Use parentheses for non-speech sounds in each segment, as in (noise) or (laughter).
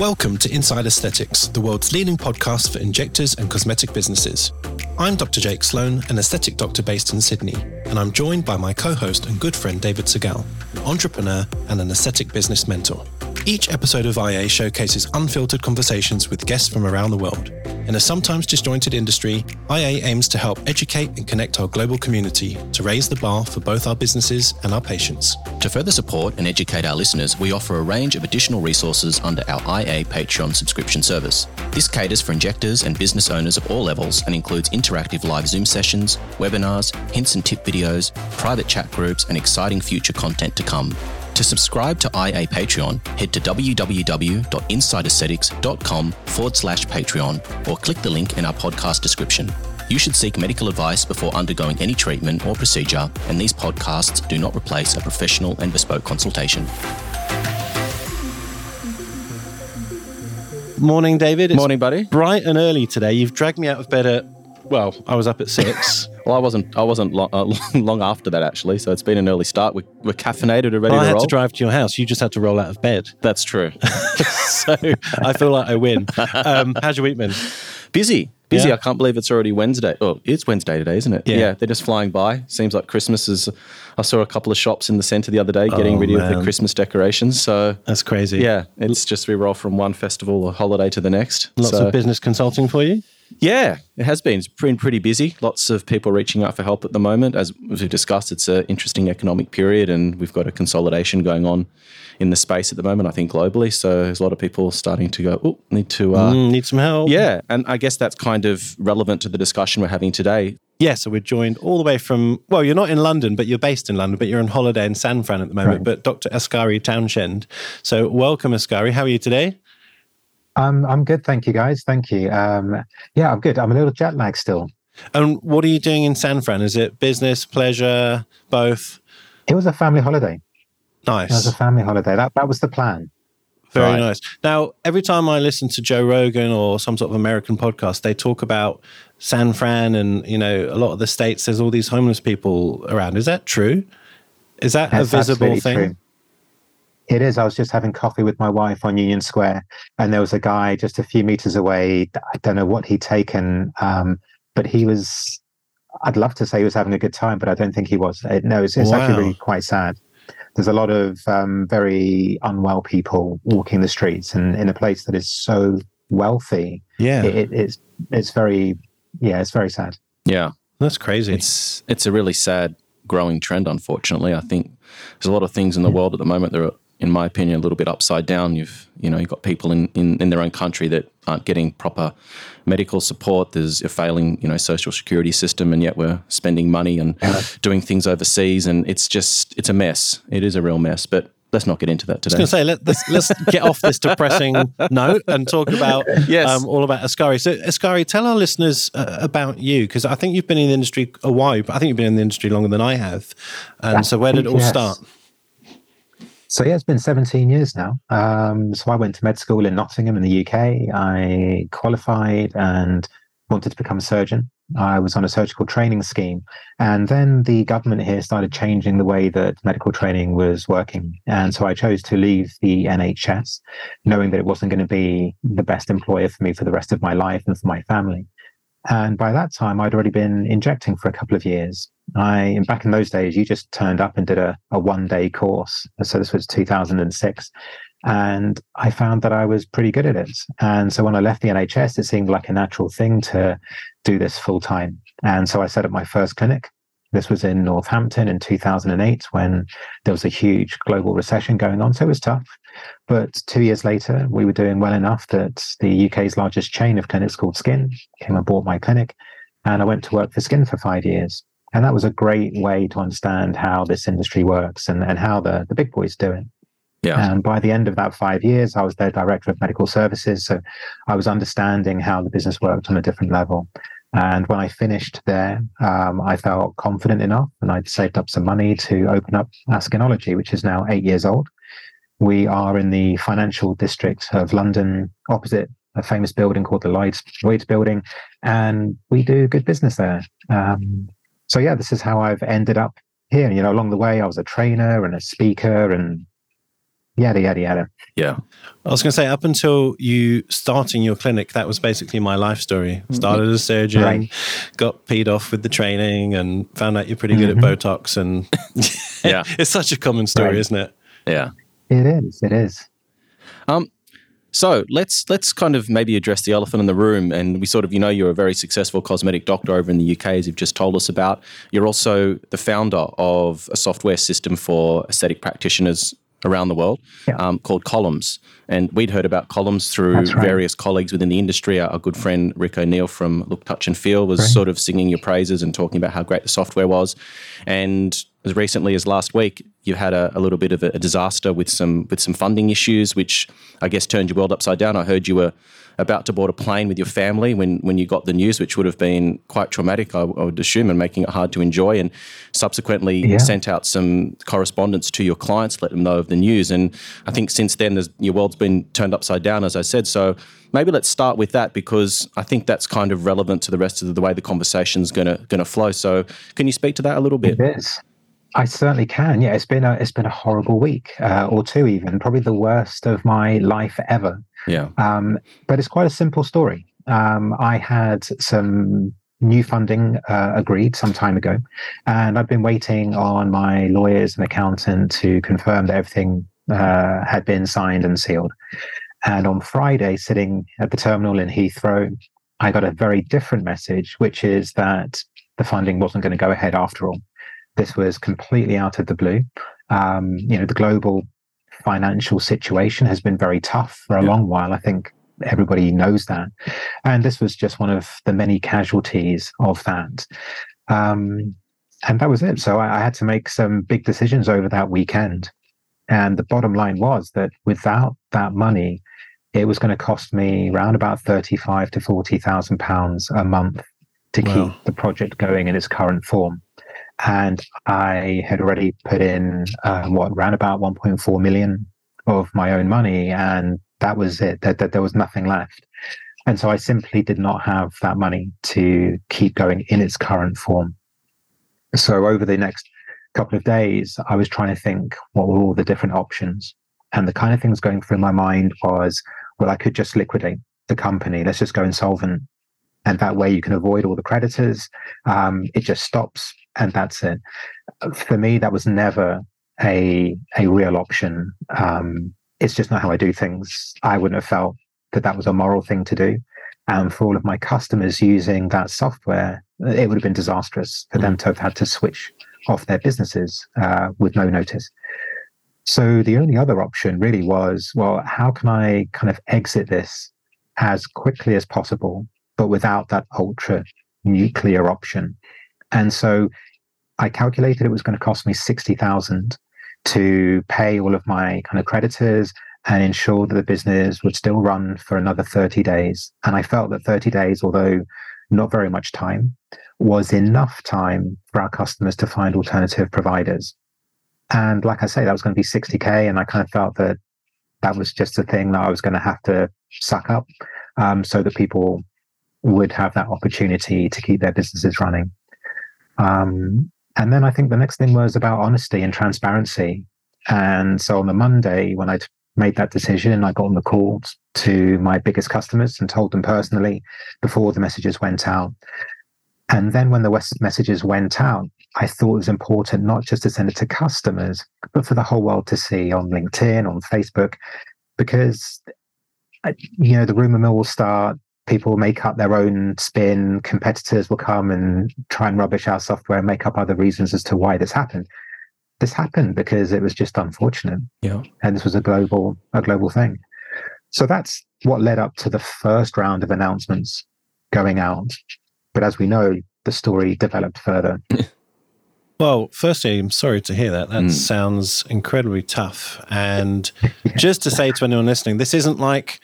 Welcome to Inside Aesthetics, the world's leading podcast for injectors and cosmetic businesses. I'm Dr. Jake Sloan, an aesthetic doctor based in Sydney, and I'm joined by my co host and good friend David Segal, an entrepreneur and an aesthetic business mentor. Each episode of IA showcases unfiltered conversations with guests from around the world. In a sometimes disjointed industry, IA aims to help educate and connect our global community to raise the bar for both our businesses and our patients. To further support and educate our listeners, we offer a range of additional resources under our IA Patreon subscription service. This caters for injectors and business owners of all levels and includes interactive live Zoom sessions, webinars, hints and tip videos, private chat groups, and exciting future content to come. To subscribe to IA Patreon, head to www.insideaesthetics.com forward slash Patreon or click the link in our podcast description. You should seek medical advice before undergoing any treatment or procedure, and these podcasts do not replace a professional and bespoke consultation. Morning, David. It's Morning, buddy. bright and early today. You've dragged me out of bed at, well, I was up at six. (laughs) Well, I wasn't. I wasn't long, uh, (laughs) long after that actually. So it's been an early start. We're, we're caffeinated and ready I to had roll. to drive to your house. You just had to roll out of bed. That's true. (laughs) so I feel like I win. Um, how's your week been? busy, busy. Yeah. I can't believe it's already Wednesday. Oh, it's Wednesday today, isn't it? Yeah. they're just flying by. Seems like Christmas is. I saw a couple of shops in the centre the other day getting Oh, ready with the Christmas decorations. So That's crazy. yeah, it's just we roll from one festival or holiday to the next. Lots So- of business consulting for you. Yeah, it has been. It's been pretty busy. Lots of people reaching out for help at the moment. As, we've discussed, it's an interesting economic period, and we've got a consolidation going on in the space at the moment. I think globally, so there's a lot of people starting to go, "Oh, need to." Uh, Mm, need some help? Yeah, and I guess that's kind of relevant to the discussion we're having today. Yeah, so we're joined all the way from, well, you're not in London, but you're based in London, but you're on holiday in San Fran at the moment, but Dr. Askari Townshend. So welcome, Askari. How are you today? Um, I'm good, thank you, guys. Thank you. Um, yeah, I'm good. I'm a little jet lagged still. And what are you doing in San Fran? Is it business, pleasure, both? It was a family holiday. Nice. It was a family holiday. That that was the plan. Very Right. nice. Now, every time I listen to Joe Rogan or some sort of American podcast, they talk about San Fran and, you know, a lot of the states, there's all these homeless people around. Is that true? Is that That's a visible thing? true. It is. I was just having coffee with my wife on Union Square, and there was a guy just a few meters away. I don't know what he'd taken, um, but he was. I'd love to say he was having a good time, but I don't think he was. Uh, No, it's, it's actually Wow. really quite sad. There's a lot of um, very unwell people walking the streets, and in a place that is so wealthy, Yeah. it, it, it's it's very yeah, it's very sad. Yeah, That's crazy. it's it's a really sad growing trend. Unfortunately, I think there's a lot of things in the world at the moment that are, in my opinion, a little bit upside down. You've you know you've got people in, in, in their own country that aren't getting proper medical support. There's a failing you know social security system, and yet we're spending money and doing things overseas, and it's just it's a mess. It is a real mess, but. Let's not get into that today. I was going to say, let, let's, let's get off this depressing (laughs) note and talk about Yes. um, all about Askari. So, Askari, tell our listeners uh, about you because I think you've been in the industry a while, but I think you've been in the industry longer than I have. And so, where did it all Yes. start? So yeah, it's been 17 years now. Um, so I went to med school in Nottingham in the UK. I qualified and wanted to become a surgeon. I was on a surgical training scheme, and then the government here started changing the way that medical training was working. And so I chose to leave the NHS, knowing that it wasn't going to be the best employer for me for the rest of my life and for my family. And by that time, I'd already been injecting for a couple of years. I, back in those days, you just turned up and did a, a one day course. So this was 2006. And I found that I was pretty good at it. And so when I left the NHS, it seemed like a natural thing to do this full time. And so I set up my first clinic. This was in Northampton in 2008 when there was a huge global recession going on. So it was tough. But two years later, we were doing well enough that the UK's largest chain of clinics called Skin came and bought my clinic. And I went to work for Skin for five years. And that was a great way to understand how this industry works and, and how the, the big boys do it. Yeah. And by the end of that five years, I was their director of medical services. So I was understanding how the business worked on a different level. And when I finished there, um, I felt confident enough and I'd saved up some money to open up Askinology, which is now eight years old. We are in the financial district of London, opposite a famous building called the Lloyd's, Lloyd's Building. And we do good business there. Um, so, yeah, this is how I've ended up here. You know, along the way, I was a trainer and a speaker and yada yada yada. Yeah. I was going to say, up until you starting your clinic, that was basically my life story. Mm-hmm. Started as a surgeon, Right. got peed off with the training, and found out you're pretty good Mm-hmm. at Botox. And (laughs) Yeah. (laughs) it's such a common story, Right. isn't it? Yeah. It is. It is. So let's let's kind of maybe address the elephant in the room. And we sort of, you know, you're a very successful cosmetic doctor over in the UK, as you've just told us about. You're also the founder of a software system for aesthetic practitioners around the world Yeah. um, called Collums. And we'd heard about Collums through right. various colleagues within the industry. Our, our good friend Rick O'Neill from Look, Touch and Feel was sort of singing your praises and talking about how great the software was. And as recently as last week, you had a, a little bit of a, a disaster with some with some funding issues, which I guess turned your world upside down. I heard you were about to board a plane with your family when when you got the news, which would have been quite traumatic, I, I would assume, and making it hard to enjoy. And subsequently Yeah. sent out some correspondence to your clients, let them know of the news. And I think since then, your world's been turned upside down, as I said. So maybe let's start with that because I think that's kind of relevant to the rest of the way the conversation's going to going to flow. So can you speak to that a little bit? It is. I certainly can. Yeah, it's been a it's been a horrible week uh, or two, even probably the worst of my life ever. Yeah. Um, but it's quite a simple story. Um, I had some new funding uh, agreed some time ago, and I've been waiting on my lawyers and accountant to confirm that everything uh, had been signed and sealed. And on Friday, sitting at the terminal in Heathrow, I got a very different message, which is that the funding wasn't going to go ahead after all. This was completely out of the blue. Um, you know, the global financial situation has been very tough for a Yeah. long while. I think everybody knows that. And this was just one of the many casualties of that. Um, and that was it. So I, I had to make some big decisions over that weekend. And the bottom line was that without that money, it was going to cost me around about thirty-five to forty thousand pounds a month to Wow. keep the project going in its current form. And I had already put in uh, what around about 1.4 million of my own money, and that was it. That, that there was nothing left. And so I simply did not have that money to keep going in its current form. So over the next couple of days, I was trying to think what were all the different options. And the kind of things going through my mind was, well, I could just liquidate the company. Let's just go insolvent. And that way you can avoid all the creditors. Um, it just stops and that's it. For me, that was never a, a real option. Um, it's just not how I do things. I wouldn't have felt that that was a moral thing to do. And for all of my customers using that software, it would have been disastrous for them to have had to switch off their businesses uh, with no notice. So the only other option really was, well, how can I kind of exit this as quickly as possible, but without that ultra nuclear option? And so I calculated it was going to cost me 60,000 to pay all of my kind of creditors and ensure that the business would still run for another 30 days. And I felt that 30 days, although not very much time, was enough time for our customers to find alternative providers. And like I say, that was going to be 60K. And I kind of felt that that was just a thing that I was going to have to suck up um, so that people would have that opportunity to keep their businesses running. Um, and then I think the next thing was about honesty and transparency. And so on the Monday, when I'd made that decision, I got on the call to my biggest customers and told them personally before the messages went out. And then when the West messages went out, I thought it was important not just to send it to customers, but for the whole world to see on LinkedIn, on Facebook, because you know the rumor mill will start. People make up their own spin. Competitors will come and try and rubbish our software and make up other reasons as to why this happened. This happened because it was just unfortunate Yeah. and this was a global a global thing. So that's what led up to the first round of announcements going out. But as we know, the story developed further. (laughs) Well, firstly, I'm sorry to hear that. That Mm. sounds incredibly tough. And (laughs) just to say to anyone listening, this isn't like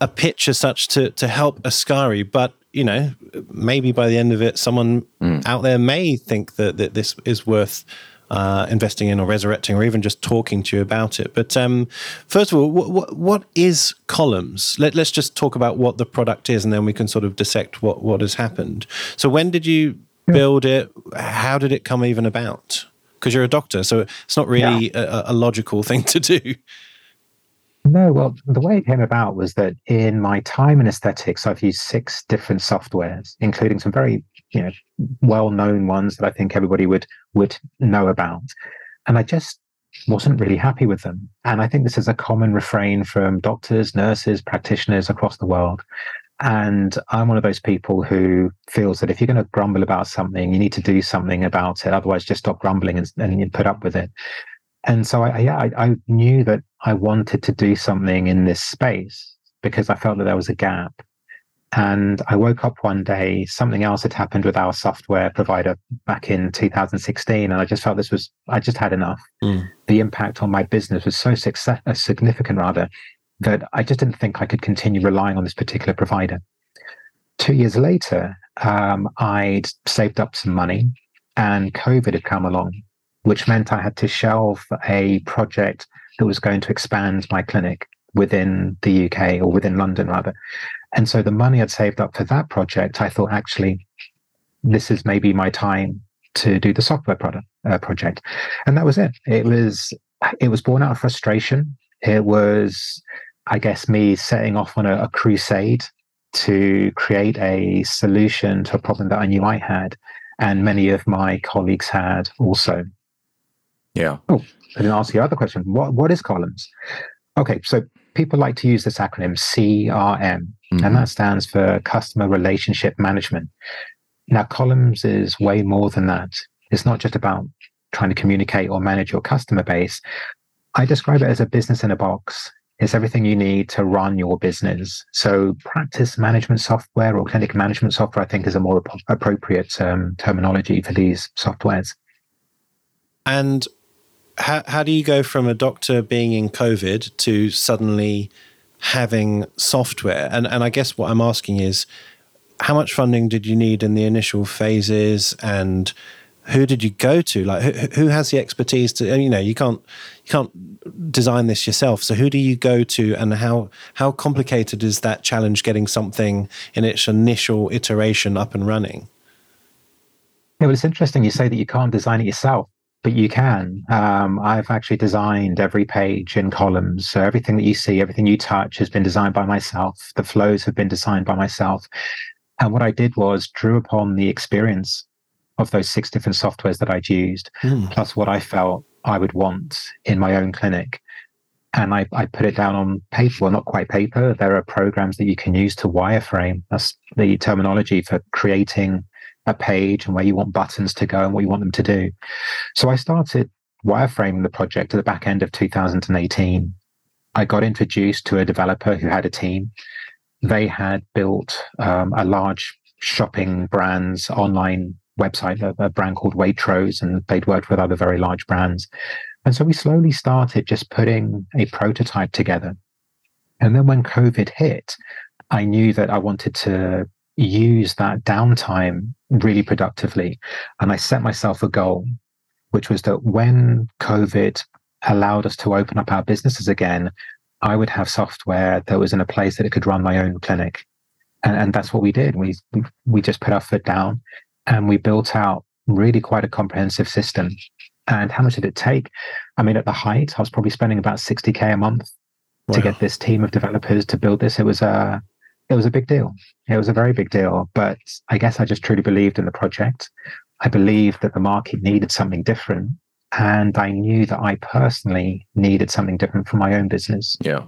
a pitch as such to to help Askari, but you know, maybe by the end of it, someone out there may think that, that this is worth uh, investing in or resurrecting or even just talking to you about it. But um, first of all, what, what, what is Collums? Let, let's just talk about what the product is and then we can sort of dissect what, what has happened. So, when did you build it? How did it come even about? Because you're a doctor, so it's not really a, a logical thing (laughs) to do. No, well, the way it came about was that in my time in aesthetics, I've used six different softwares, including some very, you know, well-known ones that I think everybody would would know about. And I just wasn't really happy with them. And I think this is a common refrain from doctors, nurses, practitioners across the world. And I'm one of those people who feels that if you're going to grumble about something, you need to do something about it. Otherwise, just stop grumbling and, and put up with it. And so, I, yeah, I, I knew that I wanted to do something in this space because I felt that there was a gap. And I woke up one day, something else had happened with our software provider back in 2016. And I just felt this was, I just had enough. Mm. The impact on my business was so success, uh, significant, rather, that I just didn't think I could continue relying on this particular provider. Two years later, um, I'd saved up some money and COVID had come along, which meant I had to shelve a project that was going to expand my clinic within the UK or within London, rather. And so the money I'd saved up for that project, I thought actually, this is maybe my time to do the software product uh, project, and that was it. It was it was born out of frustration. It was I guess, me setting off on a, a crusade to create a solution to a problem that I knew I had, and many of my colleagues had also. Yeah. Oh, I didn't ask the other question. What what is Collums? Okay, so people like to use this acronym CRM, mm-hmm. and that stands for Customer Relationship Management. Now, Collums is way more than that. It's not just about trying to communicate or manage your customer base. I describe it as a business in a box. It's everything you need to run your business. So, practice management software or clinic management software, I think, is a more ap- appropriate um, terminology for these softwares. And how, how do you go from a doctor being in COVID to suddenly having software? And, and I guess what I'm asking is, how much funding did you need in the initial phases and who did you go to? Like, who, who has the expertise to? You know, you can't you can't design this yourself. So, who do you go to, and how how complicated is that challenge getting something in its initial iteration up and running? Yeah, well, it's interesting you say that you can't design it yourself, but you can. Um, I've actually designed every page in Collums. So everything that you see, everything you touch, has been designed by myself. The flows have been designed by myself. And what I did was drew upon the experience of those six different softwares that I'd used, mm. plus what I felt I would want in my own clinic. And I, I put it down on paper, well, not quite paper. There are programs that you can use to wireframe. That's the terminology for creating a page and where you want buttons to go and what you want them to do. So I started wireframing the project at the back end of 2018. I got introduced to a developer who had a team. They had built um, a large shopping brand's online website, a, a brand called Waitrose, and they'd worked with other very large brands. And so we slowly started just putting a prototype together. And then when COVID hit, I knew that I wanted to use that downtime really productively. And I set myself a goal, which was that when COVID allowed us to open up our businesses again, I would have software that was in a place that it could run my own clinic. And, and that's what we did. We, we just put our foot down and we built out really quite a comprehensive system. And how much did it take? I mean, at the height, I was probably spending about 60k a month wow. to get this team of developers to build this. It was a it was a big deal. It was a very big deal. But I guess I just truly believed in the project. I believed that the market needed something different. And I knew that I personally needed something different for my own business. Yeah.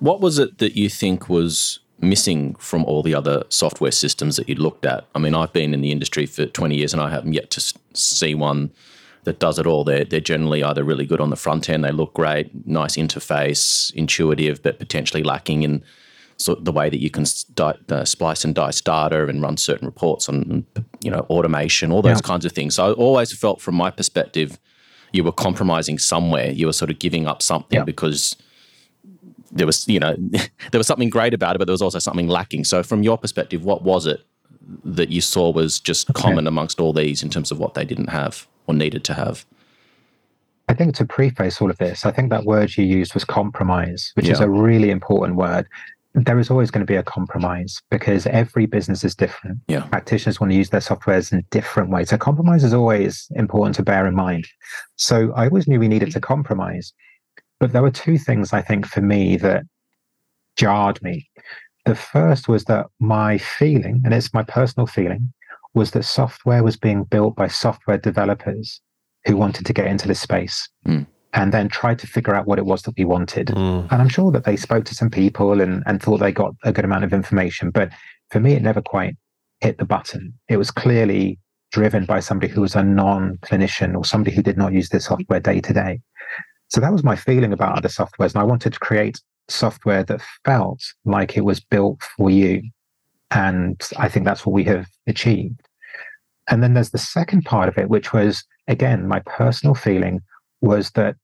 What was it that you think was missing from all the other software systems that you looked at? I mean, I've been in the industry for 20 years and I haven't yet to see one that does it all. They're, they're generally either really good on the front end, they look great, nice interface, intuitive, but potentially lacking in of the way that you can di- uh, splice and dice data and run certain reports on, you know, automation, all those yeah. kinds of things. So I always felt from my perspective, you were compromising somewhere. You were sort of giving up something yeah. because – there was you know (laughs) there was something great about it, but there was also something lacking. So from your perspective, what was it that you saw was just okay. common amongst all these in terms of what they didn't have or needed to have? I think to preface all of this, I think that word you used was compromise, which yeah. is a really important word. There is always going to be a compromise because every business is different. Yeah. Practitioners want to use their softwares in different ways. So compromise is always important to bear in mind. So I always knew we needed to compromise. But there were two things I think for me that jarred me. The first was that my feeling, and it's my personal feeling, was that software was being built by software developers who wanted to get into this space mm. And then tried to figure out what it was that we wanted. Mm. And I'm sure that they spoke to some people and, and thought they got a good amount of information. But for me, it never quite hit the button. It was clearly driven by somebody who was a non clinician or somebody who did not use this software day to day. So that was my feeling about other softwares. And I wanted to create software that felt like it was built for you. And I think that's what we have achieved. And then there's the second part of it, which was, again, my personal feeling was that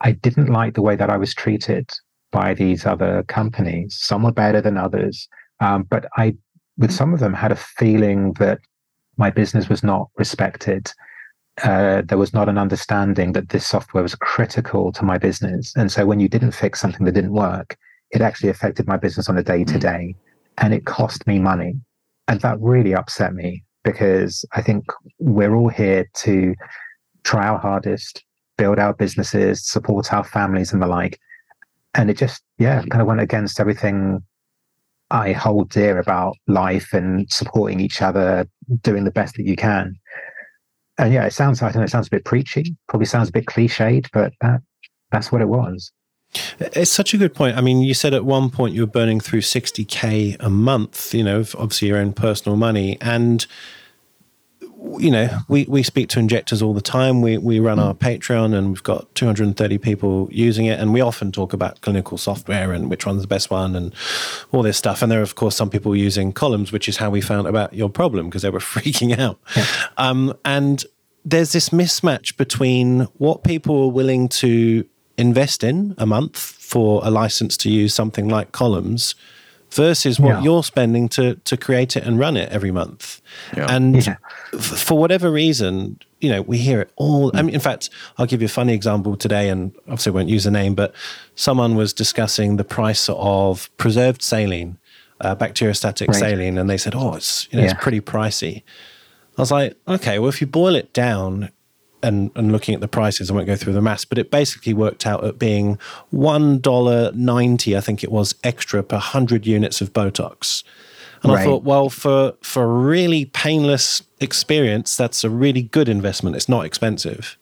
I didn't like the way that I was treated by these other companies. Some were better than others. Um, but I, with some of them, had a feeling that my business was not respected. Uh, there was not an understanding that this software was critical to my business. And so when you didn't fix something that didn't work, it actually affected my business on a day to day and it cost me money. And that really upset me because I think we're all here to try our hardest, build our businesses, support our families and the like. And it just, yeah, kind of went against everything I hold dear about life and supporting each other, doing the best that you can. And yeah, it sounds I it sounds a bit preachy, probably sounds a bit cliched, but that that's what it was. It's such a good point. I mean, you said at one point you were burning through 60k a month, you know, obviously your own personal money and you know, we, we speak to injectors all the time. We, we run our Patreon and we've got 230 people using it. And we often talk about clinical software and which one's the best one and all this stuff. And there are, of course, some people using Collums, which is how we found about your problem because they were (laughs) freaking out. Yeah. Um, and there's this mismatch between what people are willing to invest in a month for a license to use something like Collums versus what yeah. you're spending to to create it and run it every month. Yeah. And yeah. F- for whatever reason, you know, we hear it all. I mean, in fact, I'll give you a funny example today, and obviously I won't use the name, but someone was discussing the price of preserved saline, uh, bacteriostatic right. saline, and they said, "Oh, it's you know, it's pretty pricey." I was like, okay, well, if you boil it down, and, and looking at the prices, I won't go through the maths, but it basically worked out at being $1.90, I think it was, extra per 100 units of Botox. And right. I thought, well, for, for a really painless experience, that's a really good investment. It's not expensive.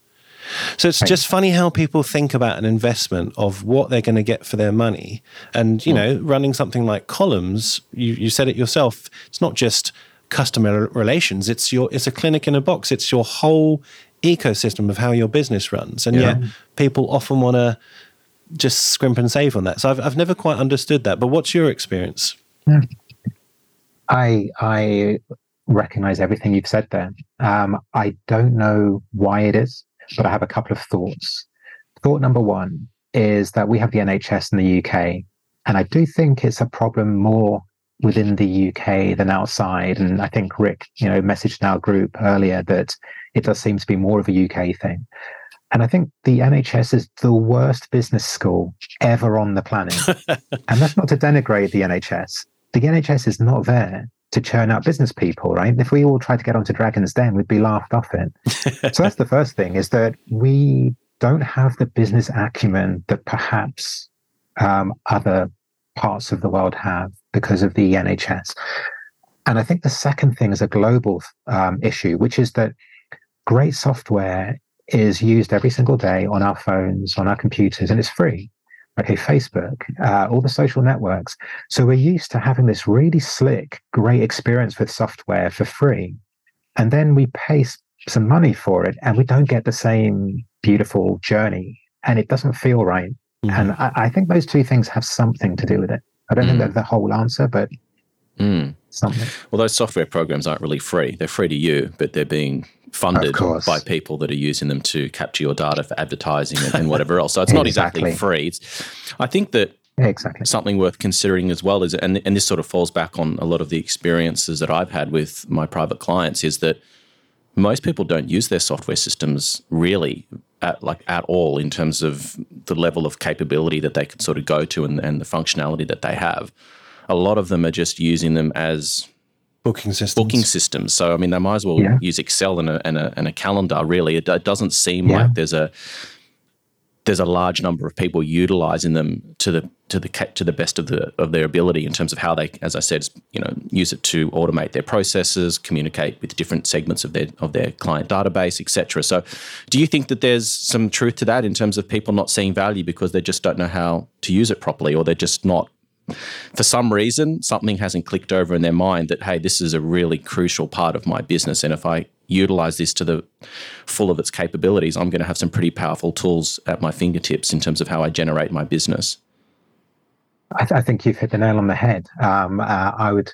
So it's right. just funny how people think about an investment of what they're going to get for their money. And, you hmm. know, running something like Collums, you, you said it yourself, it's not just customer relations, it's your it's a clinic in a box. It's your whole ecosystem of how your business runs. And yeah. yet people often want to just scrimp and save on that. So I've, I've never quite understood that. But what's your experience? I, I recognize everything you've said there. Um, I don't know why it is, but I have a couple of thoughts. Thought number one is that we have the NHS in the UK. And I do think it's a problem more within the UK than outside. And I think Rick, you know, messaged in our group earlier that it does seem to be more of a UK thing. And I think the NHS is the worst business school ever on the planet. (laughs) and that's not to denigrate the NHS. The NHS is not there to churn out business people, right? If we all tried to get onto Dragon's Den, we'd be laughed off it. so that's the first thing is that we don't have the business acumen that perhaps um, other parts of the world have because of the NHS. And I think the second thing is a global um, issue, which is that great software is used every single day on our phones, on our computers, and it's free. Okay, Facebook, uh, all the social networks. So we're used to having this really slick, great experience with software for free. And then we pay some money for it and we don't get the same beautiful journey and it doesn't feel right. Mm. And I, I, think those two things have something to do with it. I don't mm. think they're the whole answer, but mm. something. Well, those software programs aren't really free. They're free to you, but they're being funded by people that are using them to capture your data for advertising and, and whatever else. So it's not (laughs) exactly free. It's, I think that exactly something worth considering as well is, and, and this sort of falls back on a lot of the experiences that I've had with my private clients, is that most people don't use their software systems really at like at all in terms of the level of capability that they can sort of go to and, and the functionality that they have. A lot of them are just using them as booking systems. Booking systems. So I mean, they might as well yeah. use Excel and a, and a, and a calendar. Really, it, it doesn't seem yeah. like there's a there's a large number of people utilizing them to the to the to the best of the of their ability in terms of how they, as I said, you know, use it to automate their processes, communicate with different segments of their of their client database, etc. So, do you think that there's some truth to that in terms of people not seeing value because they just don't know how to use it properly, or they're just not for some reason, something hasn't clicked over in their mind that, hey, this is a really crucial part of my business. And if I utilize this to the full of its capabilities, I'm going to have some pretty powerful tools at my fingertips in terms of how I generate my business. I, th- I think you've hit the nail on the head. Um, uh, I would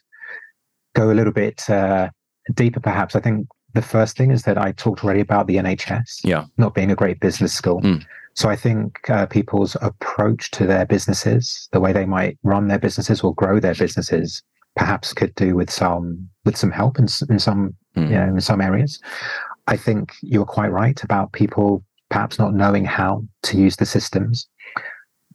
go a little bit uh, deeper, perhaps. I think the first thing is that I talked already about the NHS yeah. not being a great business school. Mm. So I think uh, people's approach to their businesses, the way they might run their businesses or grow their businesses, perhaps could do with some with some help in, in some mm. you know in some areas. I think you're quite right about people perhaps not knowing how to use the systems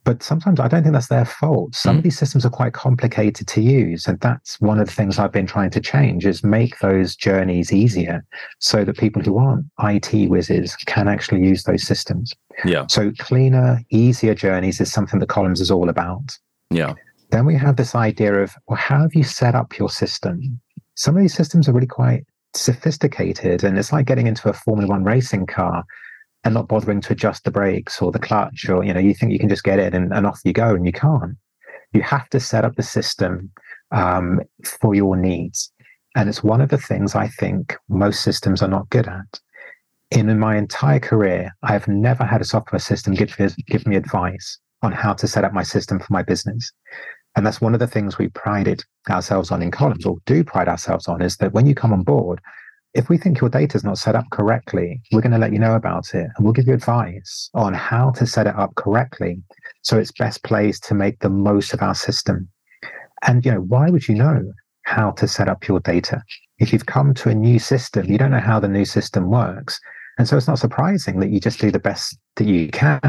but sometimes I don't think that's their fault. Some mm. of these systems are quite complicated to use. And that's one of the things I've been trying to change is make those journeys easier so that people who aren't IT whizzes can actually use those systems. Yeah. So cleaner, easier journeys is something that Collums is all about. Yeah. Then we have this idea of, well, how have you set up your system? Some of these systems are really quite sophisticated and it's like getting into a Formula One racing car and not bothering to adjust the brakes or the clutch or you know you think you can just get it and, and off you go and you can't you have to set up the system um, for your needs and it's one of the things i think most systems are not good at in, my entire career i have never had a software system give, give me advice on how to set up my system for my business and that's one of the things we prided ourselves on in Collums or do pride ourselves on is that when you come on board if we think your data is not set up correctly, we're going to let you know about it and we'll give you advice on how to set it up correctly so it's best placed to make the most of our system. And you know, why would you know how to set up your data? If you've come to a new system, you don't know how the new system works. And so it's not surprising that you just do the best that you can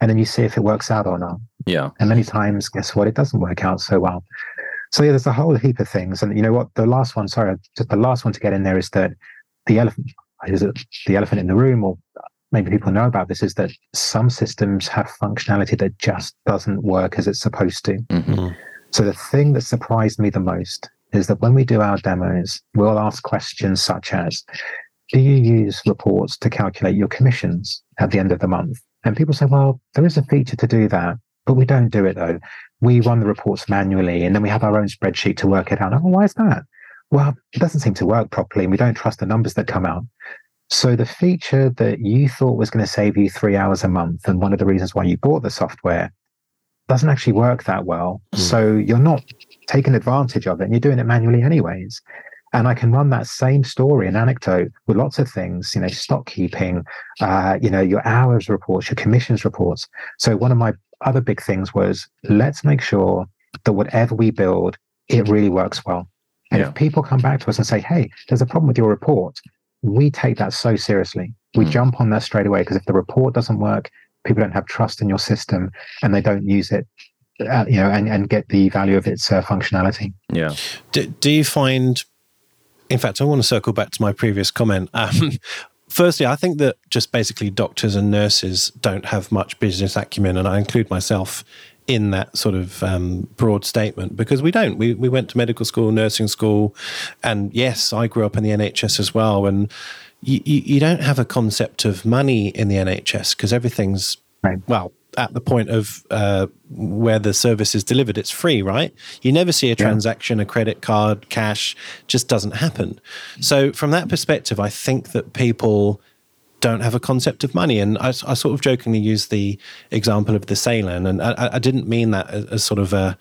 and then you see if it works out or not. Yeah. And many times, guess what? It doesn't work out so well. So yeah, there's a whole heap of things, and you know what? The last one, sorry, just the last one to get in there is that the elephant is it the elephant in the room, or maybe people know about this, is that some systems have functionality that just doesn't work as it's supposed to. Mm-hmm. So the thing that surprised me the most is that when we do our demos, we'll ask questions such as, "Do you use reports to calculate your commissions at the end of the month?" And people say, "Well, there is a feature to do that." But we don't do it though we run the reports manually and then we have our own spreadsheet to work it out. Oh, why is that? Well, it doesn't seem to work properly and we don't trust the numbers that come out. So the feature that you thought was going to save you three hours a month and one of the reasons why you bought the software doesn't actually work that well. Mm. So you're not taking advantage of it and you're doing it manually anyways. And I can run that same story and anecdote with lots of things, you know, stock keeping, uh, you know, your hours reports, your commissions reports. So one of my other big things was let's make sure that whatever we build, it really works well. And yeah. if people come back to us and say, hey, there's a problem with your report, we take that so seriously. We mm. jump on that straight away because if the report doesn't work, people don't have trust in your system and they don't use it uh, you know and, and get the value of its uh, functionality yeah do, do you find in fact i want to circle back to my previous comment um, (laughs) firstly, I think that just basically doctors and nurses don't have much business acumen, and I include myself in that sort of um, broad statement because we don't. We we went to medical school, nursing school, and yes, I grew up in the NHS as well, and you, you, you don't have a concept of money in the NHS because everything's right. well at the point of uh, where the service is delivered, it's free, right? You never see a transaction, yeah. a credit card, cash, just doesn't happen. So, from that perspective, I think that people don't have a concept of money. And I, I sort of jokingly use the example of the saline, and I, I didn't mean that as, as sort of a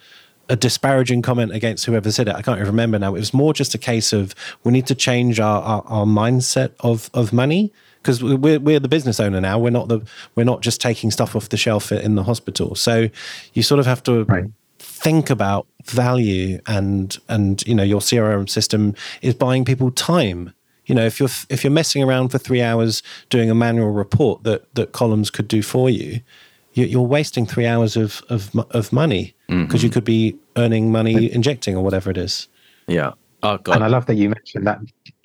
a disparaging comment against whoever said it. I can't even remember now. It was more just a case of we need to change our, our, our mindset of, of money because we're we're the business owner now. We're not the we're not just taking stuff off the shelf in the hospital. So you sort of have to right. think about value and and you know your CRM system is buying people time. You know, if you're if you're messing around for three hours doing a manual report that that Collums could do for you, you're wasting three hours of of of money because mm-hmm. you could be earning money injecting or whatever it is. Yeah. Oh God. And I love that you mentioned that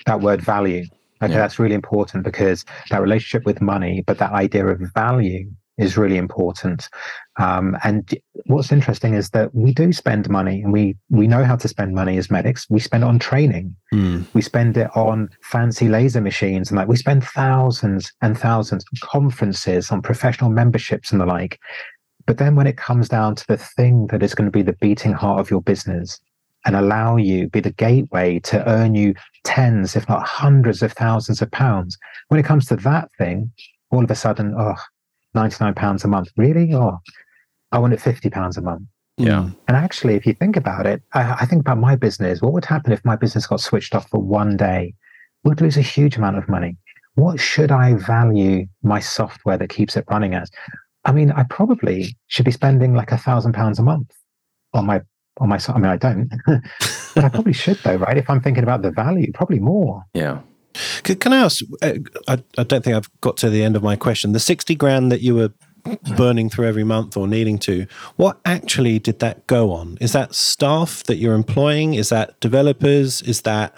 that word value Okay, yeah. that's really important because that relationship with money, but that idea of value is really important. Um, and what's interesting is that we do spend money and we, we know how to spend money as medics. We spend it on training. Mm. We spend it on fancy laser machines and like we spend thousands and thousands on conferences, on professional memberships and the like. But then when it comes down to the thing that is going to be the beating heart of your business and allow you, be the gateway to earn you tens, if not hundreds of thousands of pounds, when it comes to that thing, all of a sudden, oh, 99 pounds a month. Really? Oh, I want it 50 pounds a month. Yeah. And actually, if you think about it, I, I, think about my business. What would happen if my business got switched off for one day? We'd lose a huge amount of money. What should I value my software that keeps it running as? I mean, I probably should be spending like a thousand pounds a month on my on my. I mean, I don't, (laughs) but I probably should though, right? If I'm thinking about the value, probably more. Yeah. Can I ask? Uh, I, I don't think I've got to the end of my question. The sixty grand that you were burning through every month or needing to, what actually did that go on? Is that staff that you're employing? Is that developers? Is that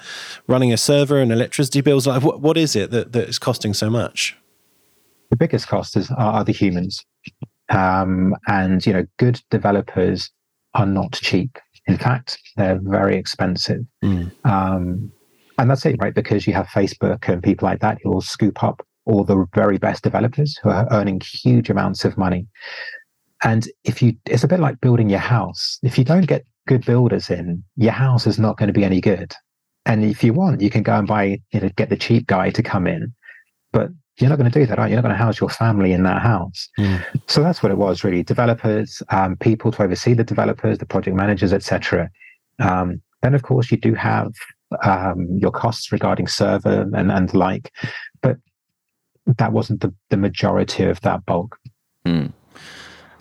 running a server and electricity bills? Like, what, what is it that, that is costing so much? The biggest cost is are, are the humans, um, and you know, good developers are not cheap. In fact, they're very expensive. Mm. Um, and that's it, right? Because you have Facebook and people like that, you'll scoop up all the very best developers who are earning huge amounts of money. And if you, it's a bit like building your house. If you don't get good builders in, your house is not going to be any good. And if you want, you can go and buy, you know, get the cheap guy to come in. But you're not going to do that, you? You're not going to house your family in that house. Mm. So that's what it was really. Developers, um, people to oversee the developers, the project managers, etc. Um, then, of course, you do have um, your costs regarding server and, and like, but that wasn't the, the majority of that bulk. Mm.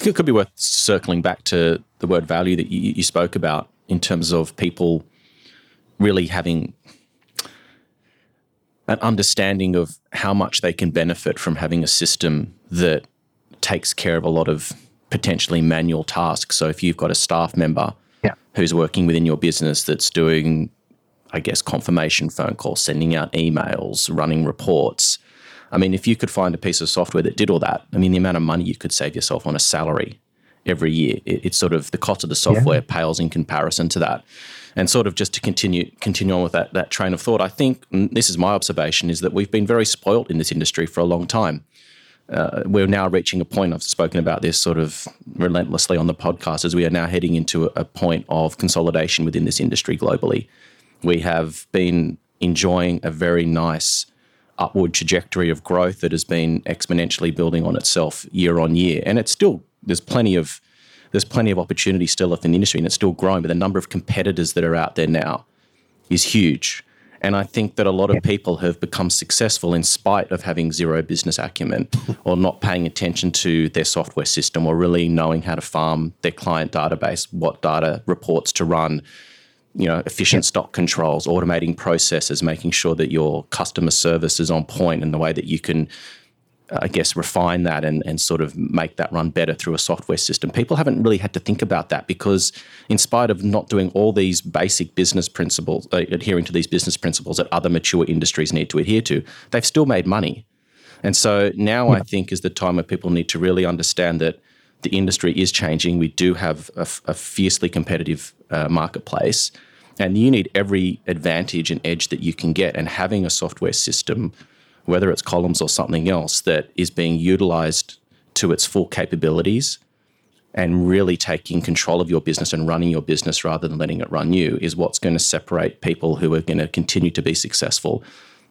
It could be worth circling back to the word value that you, you spoke about in terms of people really having an understanding of how much they can benefit from having a system that takes care of a lot of potentially manual tasks. So if you've got a staff member yeah. who's working within your business that's doing, I guess, confirmation phone calls, sending out emails, running reports. I mean, if you could find a piece of software that did all that, I mean, the amount of money you could save yourself on a salary every year, it, it's sort of the cost of the software yeah. pales in comparison to that. And sort of just to continue continue on with that that train of thought, I think this is my observation is that we've been very spoilt in this industry for a long time. Uh, we're now reaching a point. I've spoken about this sort of relentlessly on the podcast as we are now heading into a, a point of consolidation within this industry globally. We have been enjoying a very nice upward trajectory of growth that has been exponentially building on itself year on year, and it's still there's plenty of there's plenty of opportunity still within the industry and it's still growing, but the number of competitors that are out there now is huge. And I think that a lot of people have become successful in spite of having zero business acumen or not paying attention to their software system or really knowing how to farm their client database, what data reports to run, you know, efficient stock controls, automating processes, making sure that your customer service is on point and the way that you can I guess, refine that and, and sort of make that run better through a software system. People haven't really had to think about that because, in spite of not doing all these basic business principles, uh, adhering to these business principles that other mature industries need to adhere to, they've still made money. And so now yeah. I think is the time where people need to really understand that the industry is changing. We do have a, a fiercely competitive uh, marketplace, and you need every advantage and edge that you can get. And having a software system whether it's Collums or something else, that is being utilized to its full capabilities and really taking control of your business and running your business rather than letting it run you is what's going to separate people who are going to continue to be successful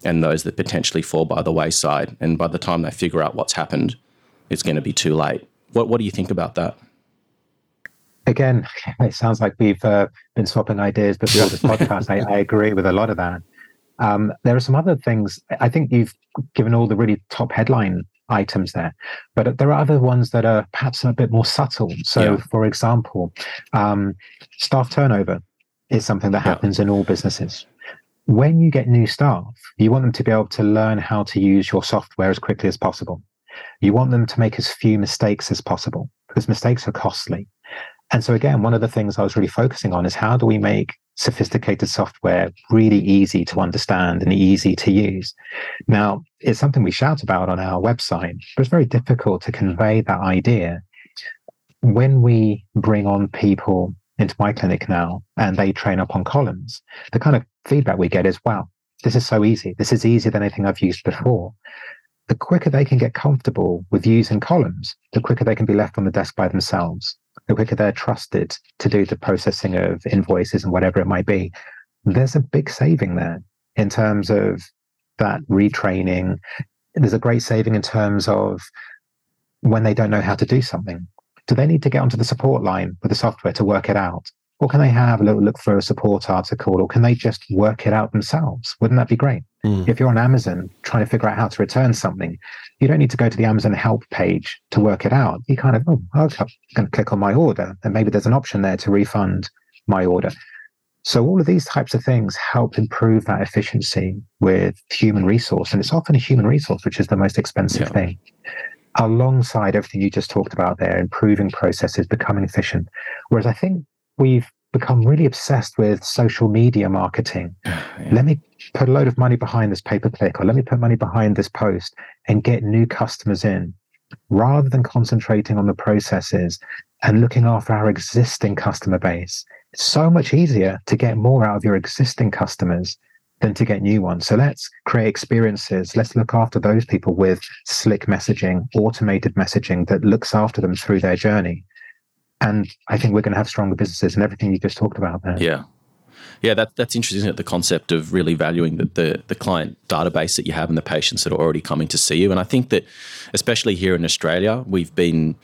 and those that potentially fall by the wayside. And by the time they figure out what's happened, it's going to be too late. What, what do you think about that? Again, (laughs) it sounds like we've uh, been swapping ideas but before this (laughs) podcast. I, I, agree with a lot of that. Um, there are some other things. I think you've given all the really top headline items there, but there are other ones that are perhaps a bit more subtle. So, yeah. for example, um, staff turnover is something that happens yeah. in all businesses. When you get new staff, you want them to be able to learn how to use your software as quickly as possible. You want them to make as few mistakes as possible because mistakes are costly. And so, again, one of the things I was really focusing on is how do we make sophisticated software, really easy to understand and easy to use. Now, it's something we shout about on our website, but it's very difficult to convey that idea. When we bring on people into my clinic now and they train up on Collums, the kind of feedback we get is, wow, this is so easy. This is easier than anything I've used before. The quicker they can get comfortable with using Collums, the quicker they can be left on the desk by themselves the quicker they're trusted to do the processing of invoices and whatever it might be, there's a big saving there in terms of that retraining. There's a great saving in terms of when they don't know how to do something. Do they need to get onto the support line with the software to work it out? Or can they have a little look for a support article or can they just work it out themselves? Wouldn't that be great? Mm. If you're on Amazon trying to figure out how to return something, you don't need to go to the Amazon help page to work it out. You kind of, oh, okay, I'm going to click on my order and maybe there's an option there to refund my order. So all of these types of things help improve that efficiency with human resource. And it's often a human resource, which is the most expensive yeah. thing alongside everything you just talked about there, improving processes, becoming efficient. Whereas I think we've become really obsessed with social media marketing. Yeah. Let me put a load of money behind this pay per click, or let me put money behind this post and get new customers in, rather than concentrating on the processes and looking after our existing customer base. It's so much easier to get more out of your existing customers than to get new ones. So let's create experiences. Let's look after those people with slick messaging, automated messaging that looks after them through their journey and I think we're going to have stronger businesses and everything you just talked about there. Yeah. Yeah, that, that's interesting. It? The concept of really valuing the, the, the client database that you have and the patients that are already coming to see you. And I think that, especially here in Australia, we've been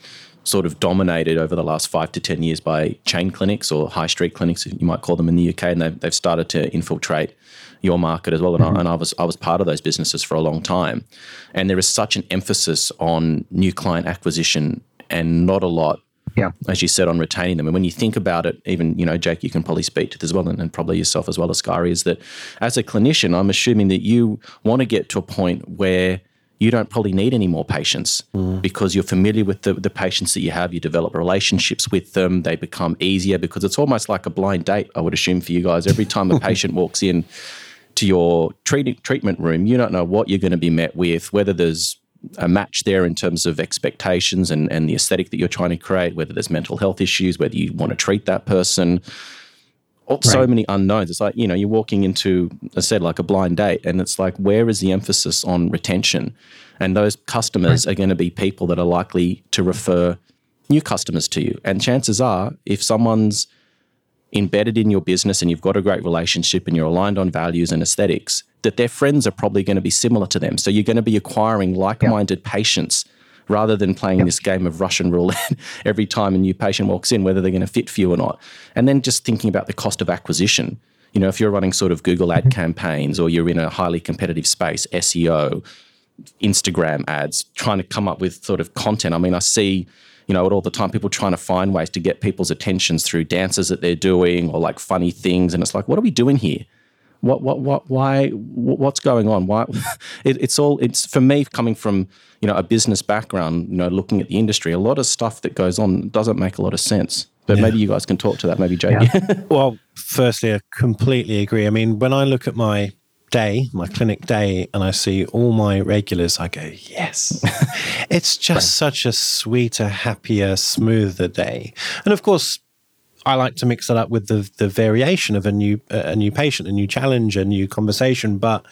sort of dominated over the last five to 10 years by chain clinics or high street clinics, you might call them in the UK, and they've, they've started to infiltrate your market as well. And, mm-hmm. I, and I, was, I was part of those businesses for a long time. And there is such an emphasis on new client acquisition and not a lot yeah. as you said, on retaining them. And when you think about it, even, you know, Jake, you can probably speak to this as well, and, and probably yourself as well, as Askari, is that as a clinician, I'm assuming that you want to get to a point where you don't probably need any more patients mm. because you're familiar with the, the patients that you have. You develop relationships with them. They become easier because it's almost like a blind date, I would assume, for you guys. Every time a (laughs) patient walks in to your treat- treatment room, you don't know what you're going to be met with, whether there's a match there in terms of expectations and, and the aesthetic that you're trying to create, whether there's mental health issues, whether you want to treat that person. Right. So many unknowns. It's like, you know, you're walking into, I said, like a blind date, and it's like, where is the emphasis on retention? And those customers right. are going to be people that are likely to refer new customers to you. And chances are, if someone's embedded in your business and you've got a great relationship and you're aligned on values and aesthetics, that their friends are probably going to be similar to them. So you're going to be acquiring like minded patients rather than playing yep. this game of Russian roulette (laughs) every time a new patient walks in, whether they're going to fit for you or not. And then just thinking about the cost of acquisition. You know, if you're running sort of Google ad mm-hmm. campaigns or you're in a highly competitive space, SEO, Instagram ads, trying to come up with sort of content. I mean, I see you know, it all the time people trying to find ways to get people's attentions through dances that they're doing or like funny things. And it's like, what are we doing here? What, what, what, why, what's going on? Why? (laughs) It, it's all, it's for me coming from, you know, a business background, you know, looking at the industry, a lot of stuff that goes on doesn't make a lot of sense. But yeah. maybe you guys can talk to that. Maybe Jake. Yeah. (laughs) well, firstly, I completely agree. I mean, when I look at my day, my clinic day, and I see all my regulars, I go, yes. (laughs) it's just such a sweeter, happier, smoother day. And of course, I like to mix it up with the the variation of a new a new patient, a new challenge, a new conversation. But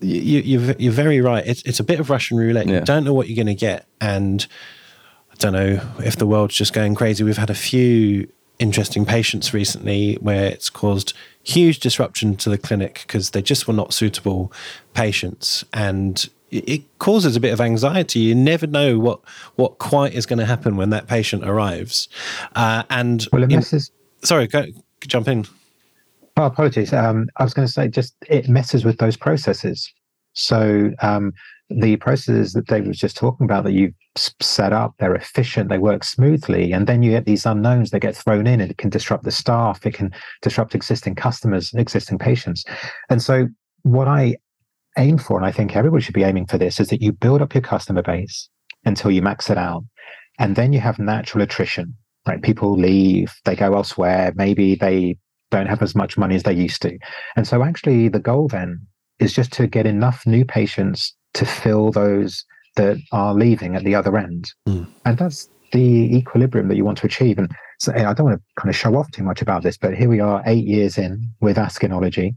you, you're you're very right. It's it's a bit of Russian roulette. Yeah. You don't know what you're going to get, and I don't know if the world's just going crazy. We've had a few interesting patients recently where it's caused huge disruption to the clinic because they just were not suitable patients and it causes a bit of anxiety. You never know what what quite is going to happen when that patient arrives. Uh, and well, it messes. In, sorry, go, jump in. Oh, apologies. Um, I was going to say just it messes with those processes. So um, the processes that David was just talking about that you've set up, they're efficient, they work smoothly. And then you get these unknowns that get thrown in and it can disrupt the staff, it can disrupt existing customers, existing patients. And so what I aim for, and I think everybody should be aiming for this, is that you build up your customer base until you max it out. And then you have natural attrition, right? People leave, they go elsewhere, maybe they don't have as much money as they used to. And so actually the goal then is just to get enough new patients to fill those that are leaving at the other end. Mm. And that's the equilibrium that you want to achieve. And so I don't want to kind of show off too much about this, but here we are eight years in with Askinology,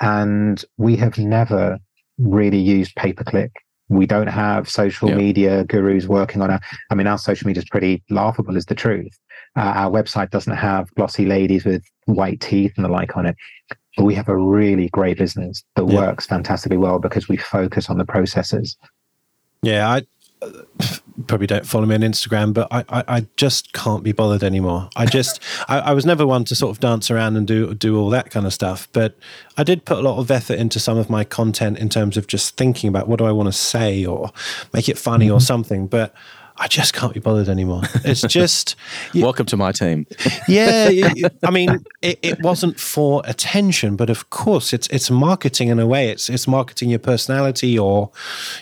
and we have never really used pay per click. We don't have social media gurus working on our. I mean, our social media is pretty laughable, is the truth. Uh, our website doesn't have glossy ladies with white teeth and the like on it. But we have a really great business that works fantastically well because we focus on the processes. Yeah, I probably don't follow me on Instagram, but I, I, I just can't be bothered anymore. I just (laughs) I, I, was never one to sort of dance around and do do all that kind of stuff. But I did put a lot of effort into some of my content in terms of just thinking about what do I want to say or make it funny mm-hmm. or something. But I just can't be bothered anymore. It's just (laughs) you, welcome to my team. (laughs) yeah, I mean, it, it, wasn't for attention, but of course, it's it's marketing in a way. It's it's marketing your personality or,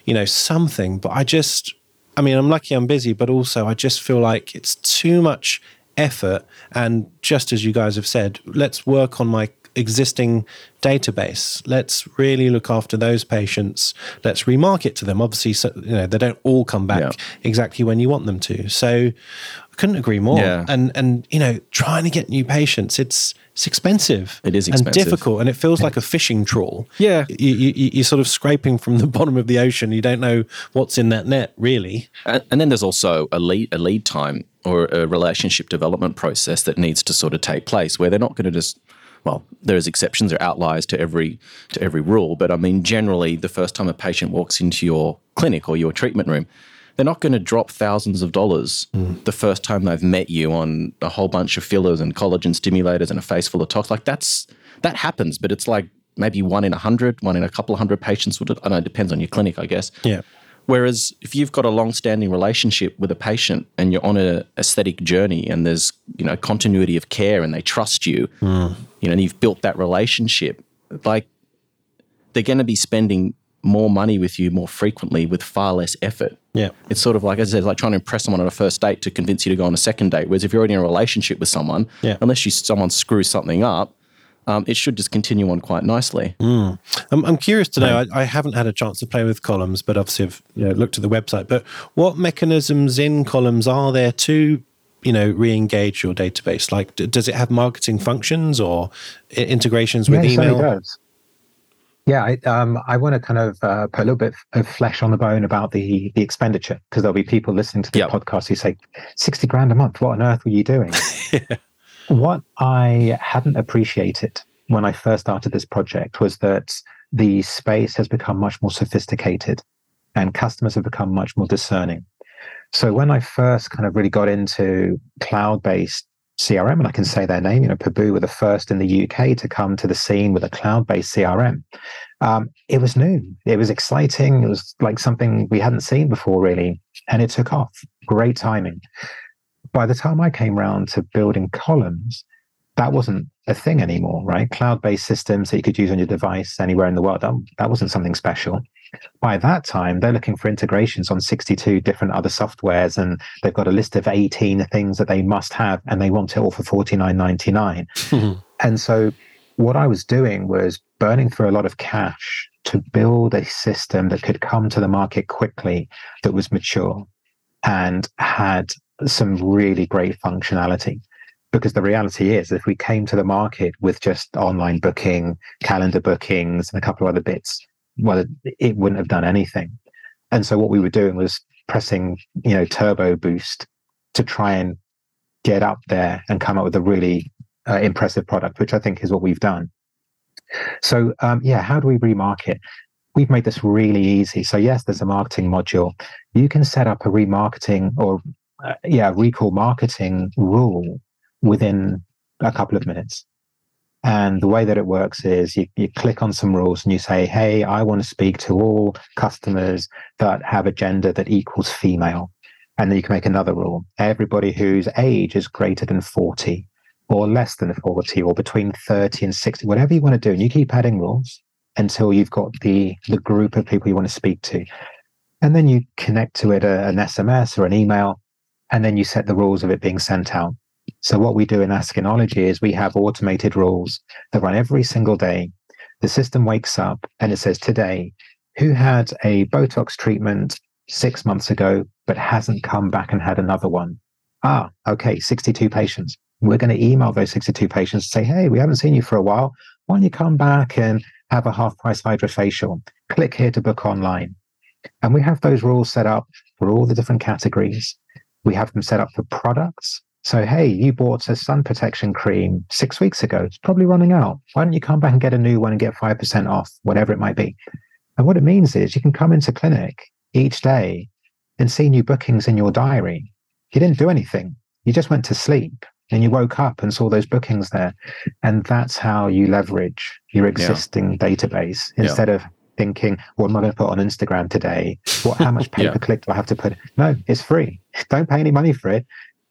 you know, something. But I just, I mean, I'm lucky I'm busy, but also I just feel like it's too much effort. And just as you guys have said, let's work on my existing database. Let's really look after those patients. Let's remarket to them. Obviously, so, you know they don't all come back yeah. exactly when you want them to. So, I couldn't agree more. Yeah. And and you know, trying to get new patients, it's it's expensive. It is expensive. and difficult, and it feels like a fishing trawl. Yeah, you, you, you're sort of scraping from the (laughs) bottom of the ocean. You don't know what's in that net, really. And, and then there's also a lead a lead time or a relationship development process that needs to sort of take place where they're not going to just well, there's exceptions or outliers to every to every rule, but I mean generally the first time a patient walks into your clinic or your treatment room, they're not going to drop thousands of dollars mm. the first time they've met you on a whole bunch of fillers and collagen stimulators and a face full of tox. Like that's that happens, but it's like maybe one in a hundred, one in a couple of hundred patients would. I know it depends on your clinic, I guess. Yeah. Whereas if you've got a long-standing relationship with a patient and you're on an aesthetic journey and there's you know continuity of care and they trust you, mm. you know, and you've built that relationship, like they're going to be spending more money with you more frequently with far less effort. Yeah, it's sort of like as I said, like trying to impress someone on a first date to convince you to go on a second date. Whereas if you're already in a relationship with someone, yeah. unless you someone screws something up, um, it should just continue on quite nicely. Mm. I'm, I'm, curious to know. I, I, haven't had a chance to play with Collums, but obviously I've you know, looked at the website. But what mechanisms in Collums are there to you know re-engage your database? Like, d- does it have marketing functions or I- integrations with yeah, email? does. Yeah, I, um, I want to kind of uh, put a little bit of flesh on the bone about the the expenditure because there'll be people listening to the yep. podcast who say, 60 grand a month, what on earth were you doing? yeah. (laughs) What I hadn't appreciated when I first started this project was that the space has become much more sophisticated and customers have become much more discerning. So when I first kind of really got into cloud based CRM, and I can say their name, you know, Pabau were the first in the UK to come to the scene with a cloud based CRM. Um, it was new, it was exciting, it was like something we hadn't seen before, really, and it took off. Great timing by the time I came around to building Collums, that wasn't a thing anymore, right? Cloud based systems that you could use on your device anywhere in the world, that, that wasn't something special. By that time, they're looking for integrations on 62 different other softwares, and they've got a list of 18 things that they must have, and they want it all for $49.99. (laughs) and so, what I was doing was burning through a lot of cash to build a system that could come to the market quickly, that was mature, and had some really great functionality. Because the reality is, if we came to the market with just online booking, calendar bookings, and a couple of other bits, well, it wouldn't have done anything. And so what we were doing was pressing, you know, turbo boost to try and get up there and come up with a really uh, impressive product, which I think is what we've done. So, um, yeah, how do we remarket? We've made this really easy. So, yes, there's a marketing module. You can set up a remarketing or uh, yeah recall marketing rule within a couple of minutes. And the way that it works is you, you click on some rules and you say hey i want to speak to all customers that have a gender that equals female. And then you can make another rule. Everybody whose age is greater than 40 or less than 40 or between 30 and 60 whatever you want to do and you keep adding rules until you've got the the group of people you want to speak to. And then you connect to it a, an sms or an email and then you set the rules of it being sent out. So what we do in Askinology is we have automated rules that run every single day. The system wakes up and it says today, who had a Botox treatment six months ago but hasn't come back and had another one? Ah, okay, 62 patients. We're going to email those 62 patients and say, hey, we haven't seen you for a while. Why don't you come back and have a half price hydrofacial? Click here to book online. And we have those rules set up for all the different categories. We have them set up for products. So, hey, you bought a sun protection cream six weeks ago. It's probably running out. Why don't you come back and get a new one and get 5% off, whatever it might be? And what it means is you can come into clinic each day and see new bookings in your diary. You didn't do anything. You just went to sleep and you woke up and saw those bookings there. And that's how you leverage your existing yeah. database instead yeah. of thinking, what am I going to put on Instagram today? What, how much (laughs) pay per click do I have to put? No, it's free. Don't pay any money for it.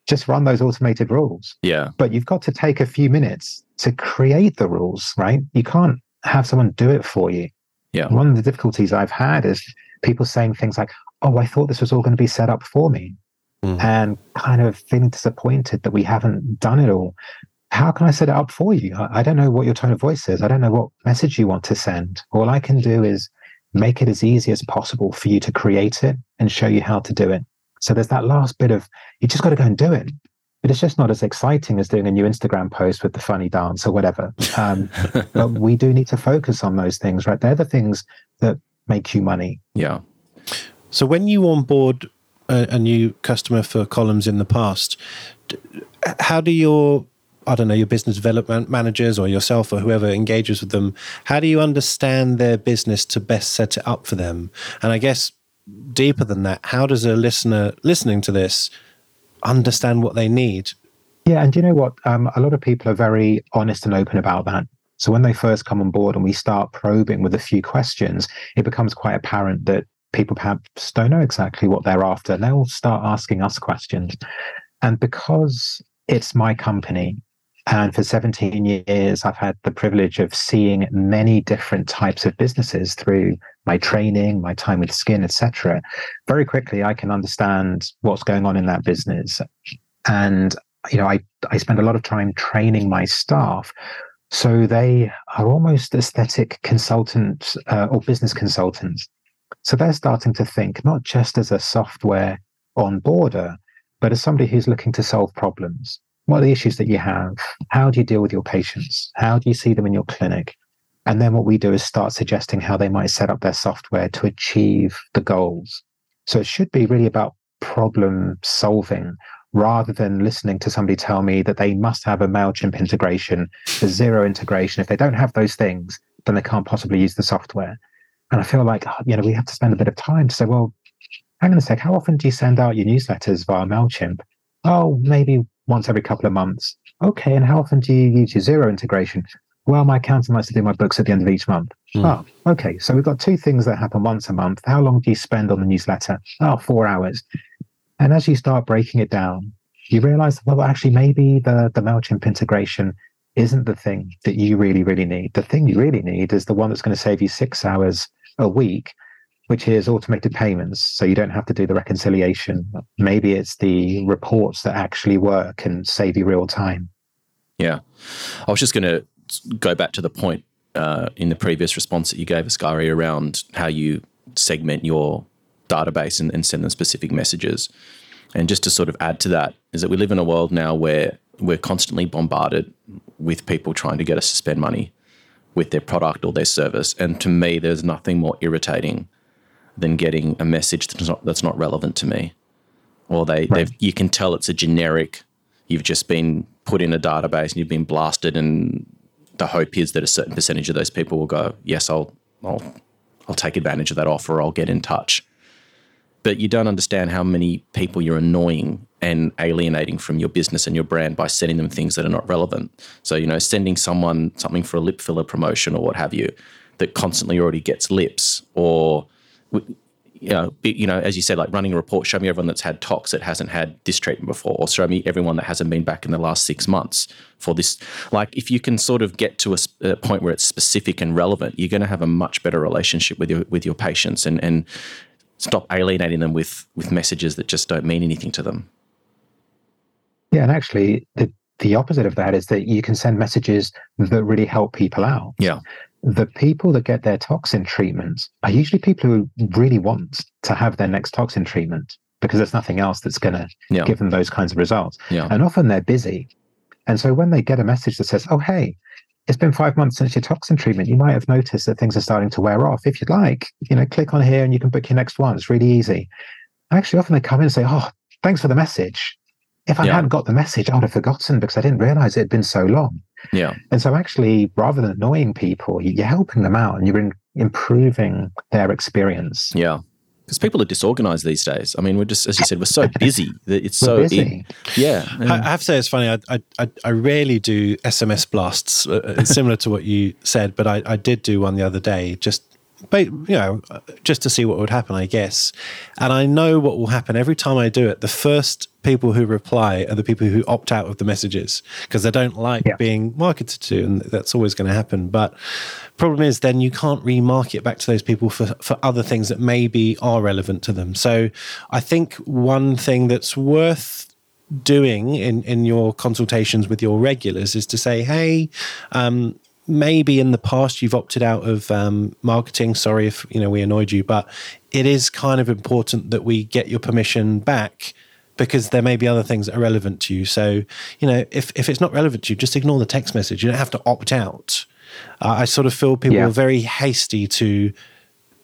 Just run those automated rules. Yeah. But you've got to take a few minutes to create the rules, right? You can't have someone do it for you. Yeah. One of the difficulties I've had is people saying things like, oh, I thought this was all going to be set up for me. Mm. And kind of feeling disappointed that we haven't done it all how can I set it up for you? I, I don't know what your tone of voice is. I don't know what message you want to send. All I can do is make it as easy as possible for you to create it and show you how to do it. So there's that last bit of you just got to go and do it. But it's just not as exciting as doing a new Instagram post with the funny dance or whatever. Um, (laughs) but we do need to focus on those things, right? They're the things that make you money. Yeah. So when you onboard a, a new customer for Collums in the past, how do your I don't know, your business development managers or yourself or whoever engages with them, how do you understand their business to best set it up for them? And I guess deeper than that, how does a listener listening to this understand what they need? Yeah, and you know what? Um, a lot of people are very honest and open about that. So when they first come on board and we start probing with a few questions, it becomes quite apparent that people perhaps don't know exactly what they're after. They'll start asking us questions. And because it's my company and for 17 years, I've had the privilege of seeing many different types of businesses through my training, my time with skin, etc. Very quickly, I can understand what's going on in that business. And, you know, I, I spend a lot of time training my staff. So they are almost aesthetic consultants uh, or business consultants. So they're starting to think not just as a software on border, but as somebody who's looking to solve problems what are the issues that you have? How do you deal with your patients? How do you see them in your clinic? And then what we do is start suggesting how they might set up their software to achieve the goals. So it should be really about problem solving rather than listening to somebody tell me that they must have a MailChimp integration, the Xero integration. If they don't have those things, then they can't possibly use the software. And I feel like, oh, you know, we have to spend a bit of time to say, well, hang on a sec, how often do you send out your newsletters via MailChimp? Oh, maybe once every couple of months. Okay, and how often do you use your Xero integration? Well, my accountant likes to do my books at the end of each month. Mm. Oh, okay. So we've got two things that happen once a month. How long do you spend on the newsletter? Oh, four hours. And as you start breaking it down, you realize, well, actually, maybe the, the MailChimp integration isn't the thing that you really, really need. The thing you really need is the one that's going to save you six hours a week which is automated payments. So you don't have to do the reconciliation. Maybe it's the reports that actually work and save you real time. Yeah. I was just going to go back to the point uh, in the previous response that you gave, Askari, around how you segment your database and, and send them specific messages. And just to sort of add to that, is that we live in a world now where we're constantly bombarded with people trying to get us to spend money with their product or their service. And to me, there's nothing more irritating than getting a message that's not, that's not relevant to me. Or they, right. you can tell it's a generic, you've just been put in a database and you've been blasted, and the hope is that a certain percentage of those people will go, yes, I'll, I'll, I'll take advantage of that offer, I'll get in touch. But you don't understand how many people you're annoying and alienating from your business and your brand by sending them things that are not relevant. So, you know, sending someone something for a lip filler promotion or what have you that constantly already gets lips or you know, you know, as you said, like running a report, show me everyone that's had tox that hasn't had this treatment before, or show me everyone that hasn't been back in the last six months for this. Like, if you can sort of get to a, a point where it's specific and relevant, you're going to have a much better relationship with your with your patients, and and stop alienating them with with messages that just don't mean anything to them. Yeah, and actually, the the opposite of that is that you can send messages that really help people out. Yeah. The people that get their toxin treatment are usually people who really want to have their next toxin treatment because there's nothing else that's going to Yeah. give them those kinds of results. Yeah. And often they're busy. And so when they get a message that says, oh, hey, it's been five months since your toxin treatment, you might have noticed that things are starting to wear off. If you'd like, you know, click on here and you can book your next one. It's really easy. Actually, often they come in and say, oh, thanks for the message. If I Yeah. hadn't got the message, I would have forgotten because I didn't realize it had been so long. Yeah. And so, actually, rather than annoying people, you- you're helping them out and you're in- improving their experience. Yeah. Because people are disorganized these days. I mean, we're just, as you said, we're so (laughs) busy that it's so busy. yeah. I, I have to say it's funny. I I, I, I rarely do SMS blasts, uh, uh, similar to what you said, but I, I did do one the other day, just but you know, just to see what would happen, I guess. And I know what will happen every time I do it. The first people who reply are the people who opt out of the messages because they don't like Yeah. being marketed to, and that's always going to happen. But problem is, then you can't remarket back to those people for for other things that maybe are relevant to them. So I think one thing that's worth doing in in your consultations with your regulars is to say hey um maybe in the past you've opted out of um, marketing sorry if you know we annoyed you but it is kind of important that we get your permission back because there may be other things that are relevant to you so you know if if it's not relevant to you just ignore the text message you don't have to opt out uh, i sort of feel people Yeah. are very hasty to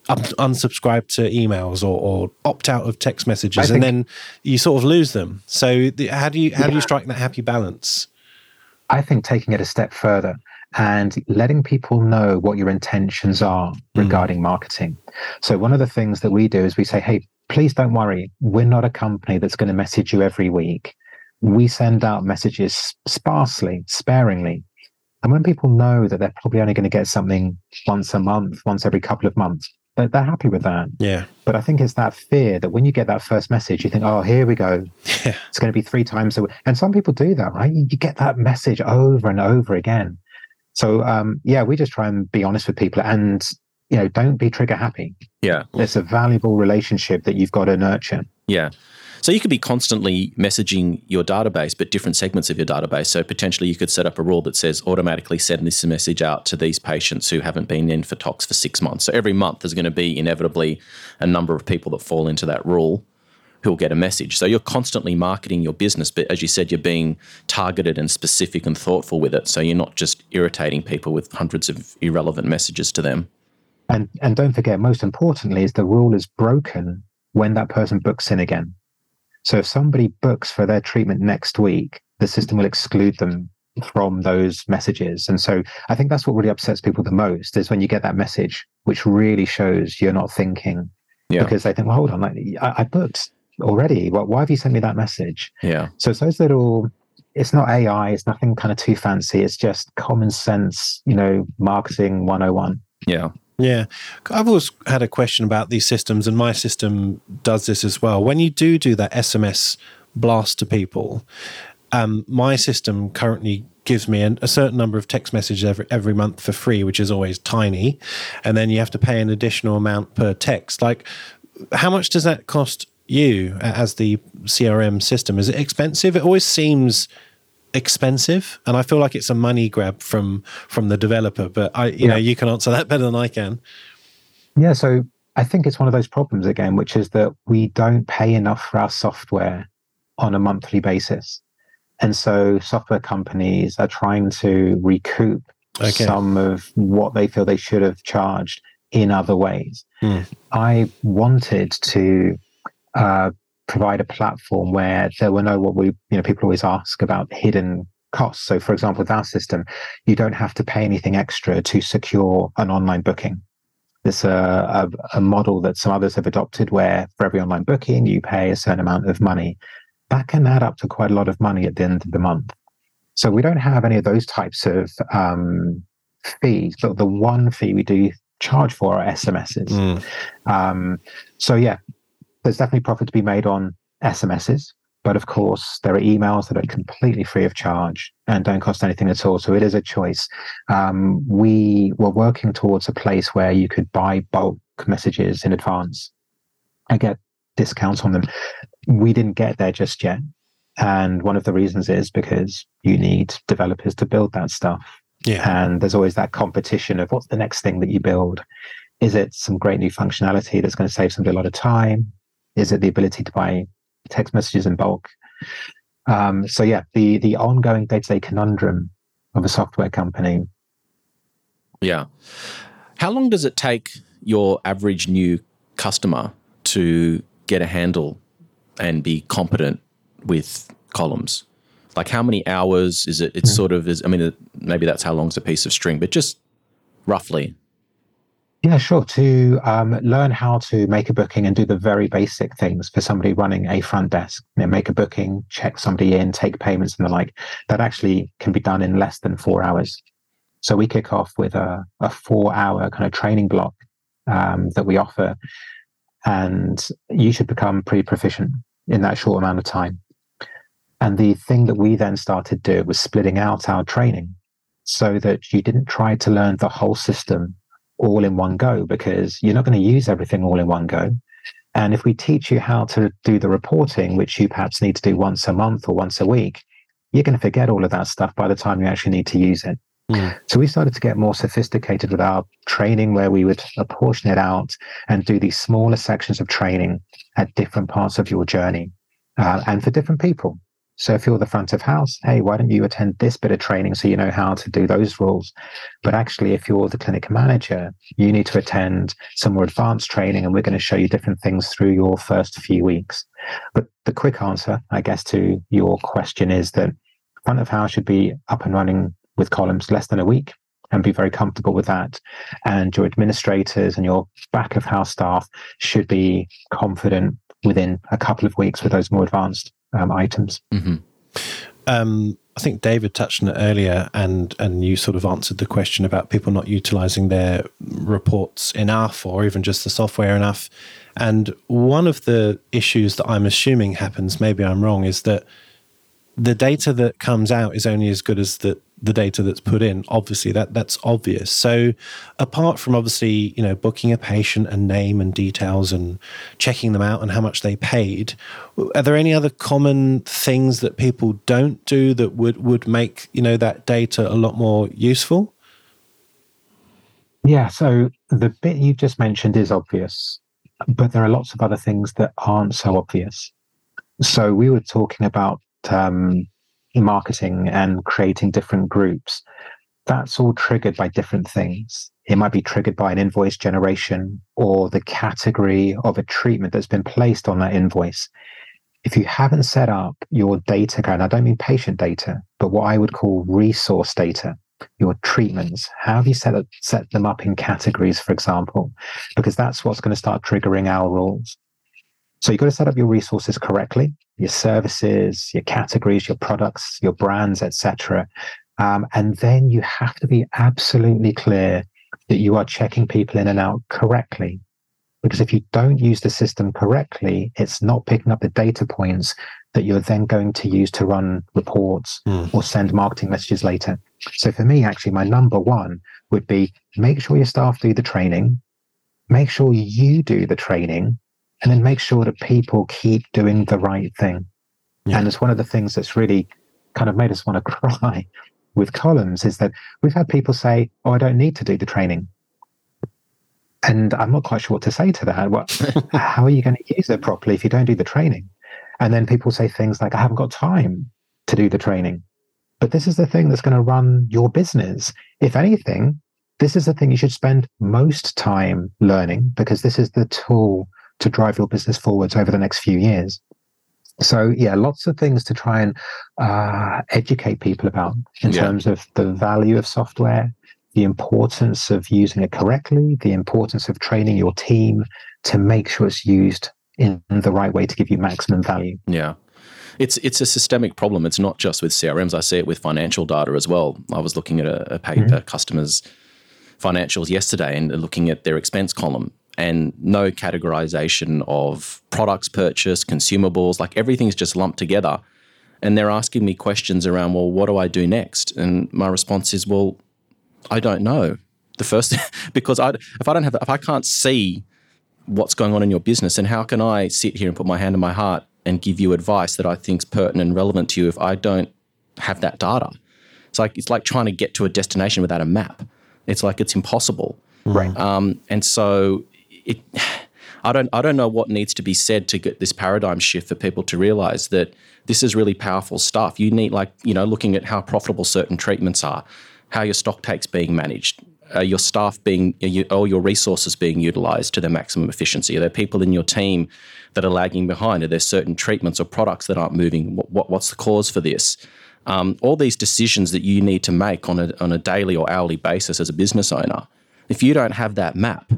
unsubscribe to emails or, or opt out of text messages, I and then you sort of lose them. So, the, how do you how do you strike that happy balance? I think taking it a step further and letting people know what your intentions are mm. regarding marketing. So, one of the things that we do is we say, hey, please don't worry. We're not a company that's going to message you every week. We send out messages sparsely, sparingly. And when people know that they're probably only going to get something once a month, once every couple of months, they're, they're happy with that. Yeah, But I think it's that fear that when you get that first message, you think, oh, here we go. (laughs) Yeah. It's going to be three times a week. And some people do that, right? You, you get that message over and over again. So, um, yeah, we just try and be honest with people and, you know, don't be trigger happy. Yeah. It's a valuable relationship that you've got to nurture. Yeah. So you could be constantly messaging your database, but different segments of your database. So potentially you could set up a rule that says automatically send this message out to these patients who haven't been in for tox for six months. So every month there's going to be inevitably a number of people that fall into that rule who'll get a message. So you're constantly marketing your business, but as you said, you're being targeted and specific and thoughtful with it. So you're not just irritating people with hundreds of irrelevant messages to them. And, and don't forget, most importantly, is the rule is broken when that person books in again. So if somebody books for their treatment next week, the system will exclude them from those messages. And so I think that's what really upsets people the most is when you get that message, which really shows you're not thinking Yeah. because they think, well, hold on, like, I, I booked already. Well, why have you sent me that message? Yeah. So it's those little, it's not AI, it's nothing kind of too fancy. It's just common sense, you know, marketing 101. Yeah. yeah. I've always had a question about these systems, and my system does this as well. When you do do that SMS blast to people, um, my system currently gives me an, a certain number of text messages every every month for free, which is always tiny, and then you have to pay an additional amount per text. Like, how much does that cost you as the CRM system? Is it expensive? It always seems expensive, and I feel like it's a money grab from from the developer. But I, you know, you can answer that better than I can. Yeah, so I think it's one of those problems again, which is that we don't pay enough for our software on a monthly basis. And so software companies are trying to recoup Okay. some of what they feel they should have charged in other ways. Hmm. I wanted to uh, provide a platform where there were no what we, you know, people always ask about hidden costs. So, for example, with our system, you don't have to pay anything extra to secure an online booking. There's a, a, a model that some others have adopted where for every online booking, you pay a certain amount of money. That can add up to quite a lot of money at the end of the month. So we don't have any of those types of um, fees, but the one fee we do charge for are SMSs. Mm. Um, so yeah, there's definitely profit to be made on SMSs, but of course there are emails that are completely free of charge and don't cost anything at all. So it is a choice. Um, we were working towards a place where you could buy bulk messages in advance and get discounts on them. We didn't get there just yet. And one of the reasons is because you need developers to build that stuff. Yeah. And there's always that competition of what's the next thing that you build? Is it some great new functionality that's going to save somebody a lot of time? Is it the ability to buy text messages in bulk? Um, so yeah, the the ongoing day-to-day conundrum of a software company. Yeah. How long does it take your average new customer to get a handle and be competent with Collums? Like how many hours is it? It's mm-hmm. sort of is. I mean, maybe that's how long's a piece of string, but just roughly. Yeah, sure. To um, learn how to make a booking and do the very basic things for somebody running a front desk, you know, make a booking, check somebody in, take payments and the like, that actually can be done in less than four hours. So we kick off with a, a four hour kind of training block um, that we offer. And you should become pretty proficient in that short amount of time. And the thing that we then started to do was splitting out our training so that you didn't try to learn the whole system all in one go because you're not going to use everything all in one go. And if we teach you how to do the reporting, which you perhaps need to do once a month or once a week, you're going to forget all of that stuff by the time you actually need to use it. Mm. So we started to get more sophisticated with our training where we would apportion it out and do these smaller sections of training at different parts of your journey uh, and for different people. So if you're the front of house, hey, why don't you attend this bit of training so you know how to do those rules? But actually, if you're the clinic manager, you need to attend some more advanced training, and we're going to show you different things through your first few weeks. But the quick answer, I guess, to your question is that front of house should be up and running with Collums less than a week and be very comfortable with that. And your administrators and your back of house staff should be confident within a couple of weeks with those more advanced um, items. Mm-hmm. Um, I think David touched on it earlier, and and you sort of answered the question about people not utilizing their reports enough, or even just the software enough. And one of the issues that I'm assuming happens, maybe I'm wrong, is that the data that comes out is only as good as the the data that's put in obviously that that's obvious. So apart from obviously you know booking a patient and name and details and checking them out and how much they paid are there any other common things that people don't do that would would make you know that data a lot more useful? Yeah so the bit you just mentioned is obvious but there are lots of other things that aren't so obvious. So we were talking about um, marketing and creating different groups, that's all triggered by different things. It might be triggered by an invoice generation or the category of a treatment that's been placed on that invoice. If you haven't set up your data, and I don't mean patient data, but what I would call resource data, your treatments, how have you set, up, set them up in categories, for example? Because that's what's going to start triggering our rules. So you've got to set up your resources correctly, your services, your categories, your products, your brands, etc. Um, and then you have to be absolutely clear that you are checking people in and out correctly. Because if you don't use the system correctly, it's not picking up the data points that you're then going to use to run reports mm. or send marketing messages later. So for me, actually, my number one would be make sure your staff do the training, make sure you do the training and then make sure that people keep doing the right thing. Yeah. And it's one of the things that's really kind of made us want to (laughs) cry with Collums is that we've had people say, Oh, I don't need to do the training. And I'm not quite sure what to say to that. What, (laughs) how are you going to use it properly if you don't do the training? And then people say things like, I haven't got time to do the training. But this is the thing that's going to run your business. If anything, this is the thing you should spend most time learning because this is the tool to drive your business forwards over the next few years. So yeah, lots of things to try and uh, educate people about in yeah. terms of the value of software, the importance of using it correctly, the importance of training your team to make sure it's used in the right way to give you maximum value. Yeah. It's it's a systemic problem. It's not just with CRMs. I see it with financial data as well. I was looking at a, a paper, mm-hmm. customers' financials yesterday, and looking at their expense column, and no categorization of products purchased, consumables, like everything's just lumped together. And they're asking me questions around, well, what do I do next? And my response is, well, I don't know. The first, (laughs) because I, if I don't have, if I can't see what's going on in your business, and how can I sit here and put my hand on my heart and give you advice that I think is pertinent and relevant to you if I don't have that data. It's like it's like trying to get to a destination without a map. It's like it's impossible. Right. Um, and so it, I don't I don't know what needs to be said to get this paradigm shift for people to realize that this is really powerful stuff. You need like you know looking at how profitable certain treatments are, how your stock takes being managed, uh, your staff being you, all your resources being utilized to their maximum efficiency? Are there people in your team that are lagging behind? Are there certain treatments or products that aren't moving? What, what what's the cause for this? Um, all these decisions that you need to make on a on a daily or hourly basis as a business owner. If you don't have that map,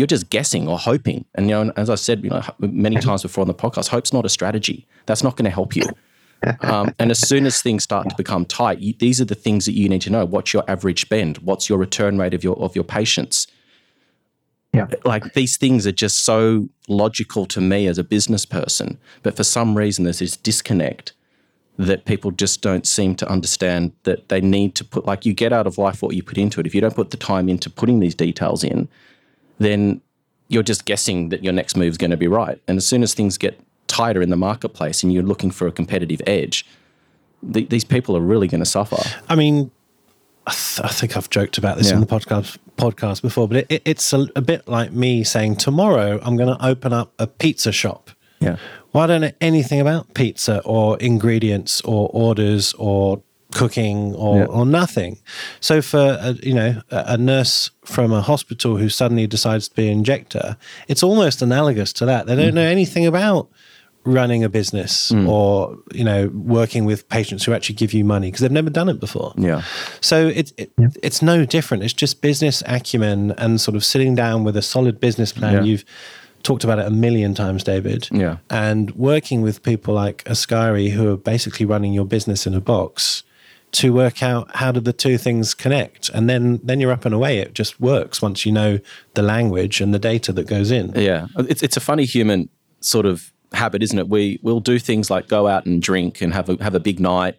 you're just guessing or hoping. And you know, as I said, you know, many times before on the podcast, hope's not a strategy. That's not going to help you. (laughs) Um, and as soon as things start to become tight, you, these are the things that you need to know. What's your average spend? What's your return rate of your of your patients? Yeah. Like these things are just so logical to me as a business person, but for some reason there's this disconnect that people just don't seem to understand that they need to put like you get out of life what you put into it. If you don't put the time into putting these details in, then you're just guessing that your next move is going to be right. And as soon as things get tighter in the marketplace and you're looking for a competitive edge, th- these people are really going to suffer. I mean, I, th- I, think I've joked about this yeah. in the podcast podcast before, but it, it, it's a, a, bit like me saying tomorrow I'm going to open up a pizza shop. Yeah. Well, I don't know anything about pizza or ingredients or orders or cooking or, yeah. or nothing. So for a, you know a nurse from a hospital who suddenly decides to be an injector, it's almost analogous to that. They don't mm. know anything about running a business mm. or you know working with patients who actually give you money because they've never done it before yeah so it, it yeah. it's no different it's just business acumen and sort of sitting down with a solid business plan yeah. you've talked about it a million times david yeah and working with people like Askari who are basically running your business in a box to work out how do the two things connect and then then you're up and away it just works once you know the language and the data that goes in yeah it's it's a funny human sort of habit, isn't it? We we'll do things like go out and drink and have a have a big night,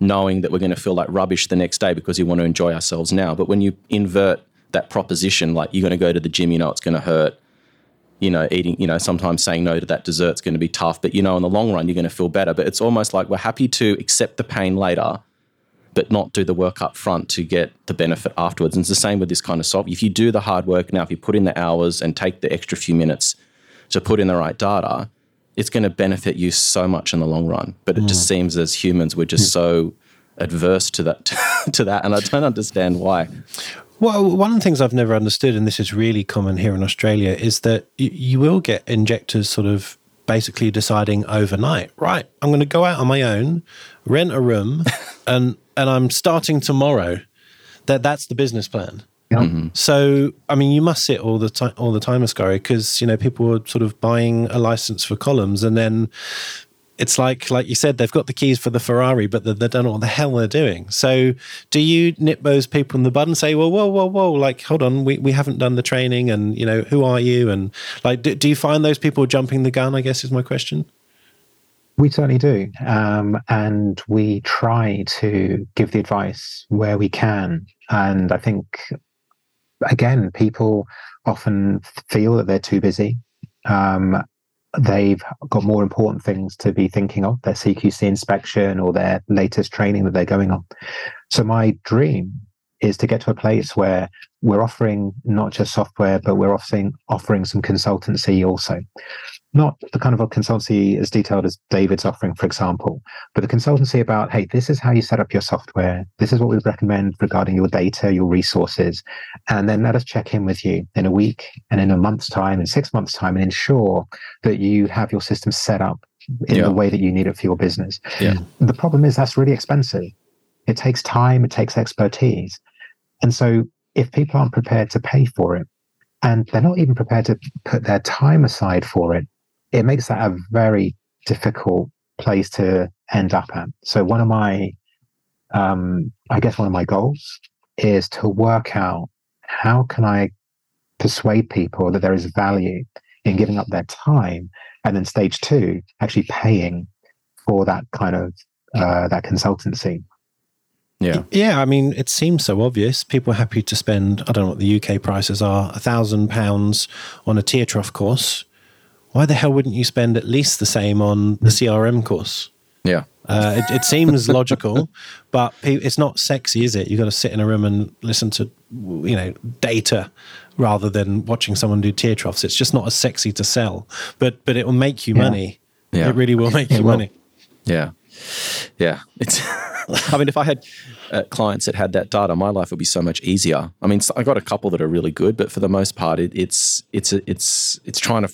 knowing that we're going to feel like rubbish the next day because we want to enjoy ourselves now. But when you invert that proposition, like you're going to go to the gym, you know it's going to hurt. You know, eating, you know, sometimes saying no to that dessert's going to be tough, but you know, in the long run, you're going to feel better. But it's almost like we're happy to accept the pain later, but not do the work up front to get the benefit afterwards. And it's the same with this kind of software. If you do the hard work now, if you put in the hours and take the extra few minutes to put in the right data, it's going to benefit you so much in the long run. But it mm. just seems as humans we're just so adverse to that (laughs) to that, and I don't understand why. Well, one of the things I've never understood, and this is really common here in Australia, is that you, you will get injectors sort of basically deciding overnight, right? I'm going to go out on my own, rent a room, (laughs) and and I'm starting tomorrow. That that's the business plan. Yeah. Mm-hmm. So, I mean, you must sit all the time, all the time, Askari, because you know people are sort of buying a license for Collums, and then it's like, like you said, they've got the keys for the Ferrari, but they, they don't know what the hell they're doing. So, do you nip those people in the bud and say, "Well, whoa, whoa, whoa! Like, hold on, we, we haven't done the training, and you know, who are you?" And like, do, do you find those people jumping the gun? I guess is my question. We certainly do. Um, and we try to give the advice where we can. And I think again, people often feel that they're too busy. Um, they've got more important things to be thinking of their CQC inspection or their latest training that they're going on. So, my dream is to get to a place where we're offering not just software, but we're offering offering some consultancy also not the kind of a consultancy as detailed as David's offering, for example, but the consultancy about, hey, this is how you set up your software. This is what we recommend regarding your data, your resources. And then let us check in with you in a week and in a month's time, in six months' time, and ensure that you have your system set up in yeah. the way that you need it for your business. Yeah. The problem is that's really expensive. It takes time, it takes expertise. And so if people aren't prepared to pay for it, and they're not even prepared to put their time aside for it, it makes that a very difficult place to end up at. So one of my, um, I guess one of my goals is to work out how can I persuade people that there is value in giving up their time, and then stage two, actually paying for that kind of uh, that consultancy. Yeah. Yeah. I mean, it seems so obvious. People are happy to spend, I don't know what the UK prices are, a thousand pounds on a tear trough course why the hell wouldn't you spend at least the same on the CRM course? Yeah. Uh, it, it, seems (laughs) logical, but it's not sexy, is it? You've got to sit in a room and listen to, you know, data rather than watching someone do tear troughs. It's just not as sexy to sell, but but it will make you yeah. money. Yeah. It really will make you money. Yeah, yeah. It's. (laughs) I mean, if I had uh, clients that had that data, my life would be so much easier. I mean, I got a couple that are really good, but for the most part, it, it's it's it's it's trying to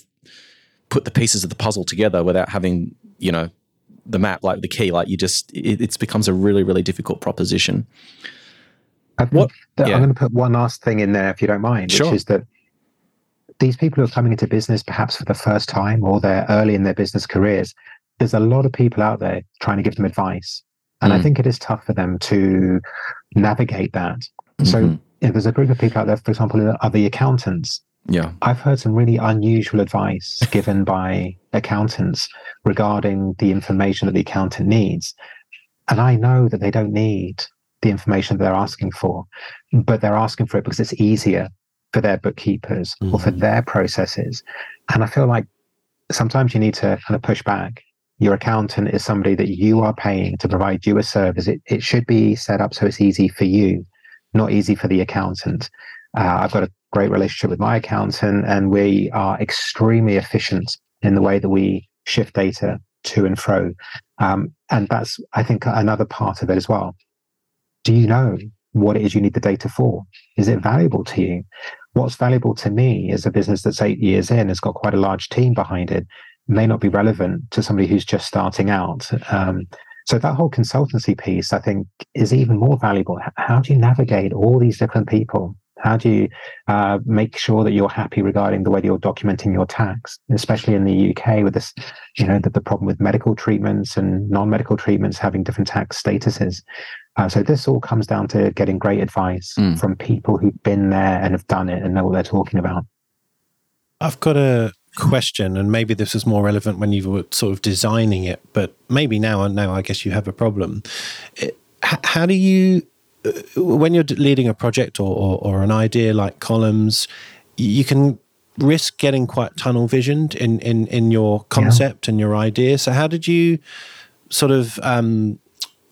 put the pieces of the puzzle together without having you know the map like the key. Like you just it, it becomes a really really difficult proposition. what? Yeah. I'm going to put one last thing in there, if you don't mind, sure. which is that these people who are coming into business perhaps for the first time or they're early in their business careers, there's a lot of people out there trying to give them advice. And mm. I think it is tough for them to navigate that. Mm-hmm. So if there's a group of people out there, for example, who are the accountants. Yeah. I've heard some really unusual advice (laughs) given by accountants regarding the information that the accountant needs. And I know that they don't need the information that they're asking for, but they're asking for it because it's easier for their bookkeepers mm-hmm. or for mm-hmm. their processes. And I feel like sometimes you need to kind of push back your accountant is somebody that you are paying to provide you a service. It, it should be set up so it's easy for you, not easy for the accountant. Uh, I've got a great relationship with my accountant, and we are extremely efficient in the way that we shift data to and fro. Um, and that's, I think, another part of it as well. Do you know what it is you need the data for? Is it valuable to you? What's valuable to me is a business that's eight years in, has got quite a large team behind it, may not be relevant to somebody who's just starting out. Um, so that whole consultancy piece, I think, is even more valuable. How do you navigate all these different people? How do you uh, make sure that you're happy regarding the way that you're documenting your tax, especially in the UK with this, you know, the, the problem with medical treatments and non-medical treatments having different tax statuses. Uh, so this all comes down to getting great advice mm. from people who've been there and have done it and know what they're talking about. I've got a question, and maybe this is more relevant when you were sort of designing it, but maybe now, now I guess you have a problem. It, how do you, when you're leading a project or, or, or, an idea like Collums, you can risk getting quite tunnel visioned in, in, in your concept yeah. and your idea. So, how did you sort of, um,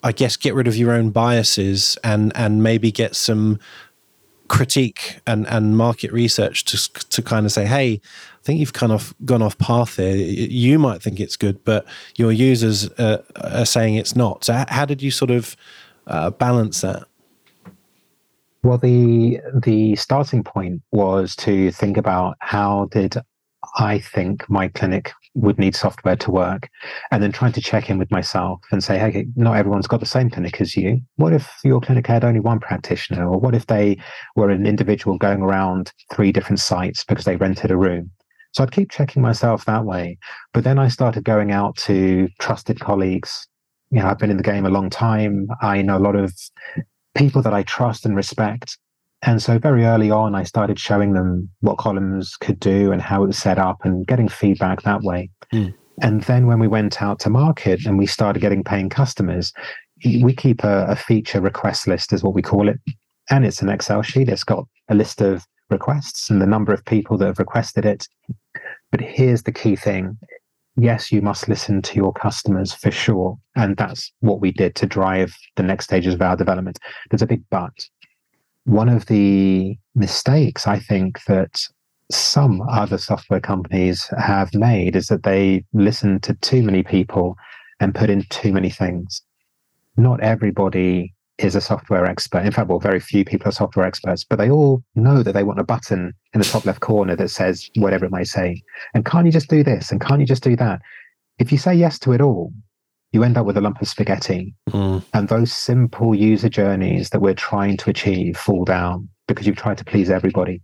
I guess, get rid of your own biases and, and maybe get some critique and, and market research to, to kind of say, hey, I think you've kind of gone off path here. You might think it's good, but your users uh, are saying it's not. So, how did you sort of uh, balance that? Well, the the starting point was to think about how did I think my clinic would need software to work, and then trying to check in with myself and say, hey, not everyone's got the same clinic as you. What if your clinic had only one practitioner, or what if they were an individual going around three different sites because they rented a room? So I'd keep checking myself that way. But then I started going out to trusted colleagues. You know, I've been in the game a long time. I know a lot of people that I trust and respect. And so very early on, I started showing them what Collums could do and how it was set up and getting feedback that way. Mm. And then when we went out to market and we started getting paying customers, we keep a, a feature request list, is what we call it. And it's an Excel sheet. It's got a list of requests and the number of people that have requested it. But here's the key thing yes, you must listen to your customers for sure. And that's what we did to drive the next stages of our development. There's a big but. One of the mistakes I think that some other software companies have made is that they listen to too many people and put in too many things. Not everybody is a software expert. In fact, well, very few people are software experts, but they all know that they want a button in the top left corner that says whatever it may say. And can't you just do this? And can't you just do that? If you say yes to it all, you end up with a lump of spaghetti. Mm. And those simple user journeys that we're trying to achieve fall down because you've tried to please everybody.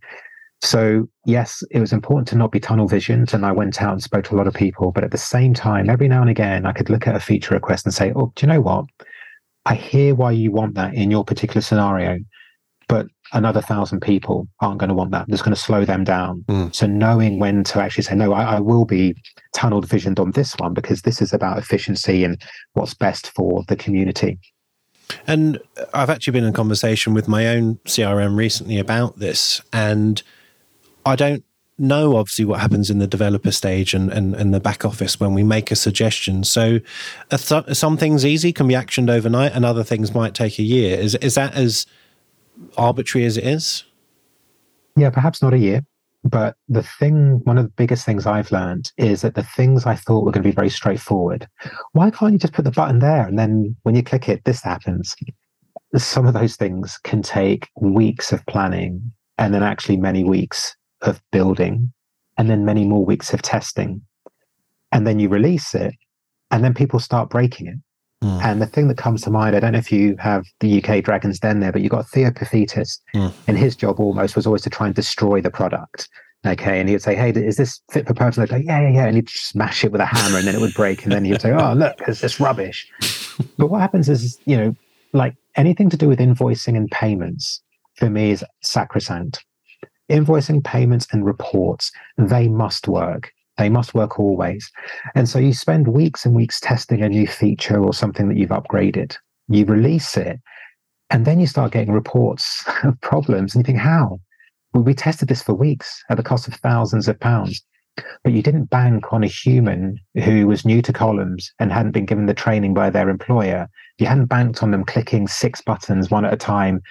So, yes, it was important to not be tunnel visioned. And I went out and spoke to a lot of people. But at the same time, every now and again, I could look at a feature request and say, oh, do you know what? I hear why you want that in your particular scenario, but another thousand people aren't going to want that. That's going to slow them down. Mm. So knowing when to actually say, no, I, I will be tunnel visioned on this one because this is about efficiency and what's best for the community. And I've actually been in conversation with my own CRM recently about this, and I don't know obviously what happens in the developer stage and, and, and the back office when we make a suggestion. So th- some things easy can be actioned overnight and other things might take a year. Is, is that as arbitrary as it is? Yeah, perhaps not a year. But the thing, one of the biggest things I've learned is that the things I thought were going to be very straightforward, why can't you just put the button there and then when you click it, this happens? Some of those things can take weeks of planning and then actually many weeks of building and then many more weeks of testing. And then you release it and then people start breaking it. Mm. And the thing that comes to mind, I don't know if you have the UK Dragon's Den there, but you've got Theo Paphitis, mm. and his job almost was always to try and destroy the product. Okay. And he would say, Hey, is this fit for purpose? And I'd go, Yeah, yeah, yeah. And he'd smash it with a hammer and then it would break. And then he'd say, Oh, look, it's this rubbish. (laughs) but what happens is, you know, like anything to do with invoicing and payments for me is sacrosanct. Invoicing, payments, and reports, they must work. They must work always. And so you spend weeks and weeks testing a new feature or something that you've upgraded. You release it, and then you start getting reports (laughs) of problems. And you think, how? We tested this for weeks at the cost of thousands of pounds. But you didn't bank on a human who was new to Collums and hadn't been given the training by their employer. You hadn't banked on them clicking six buttons one at a time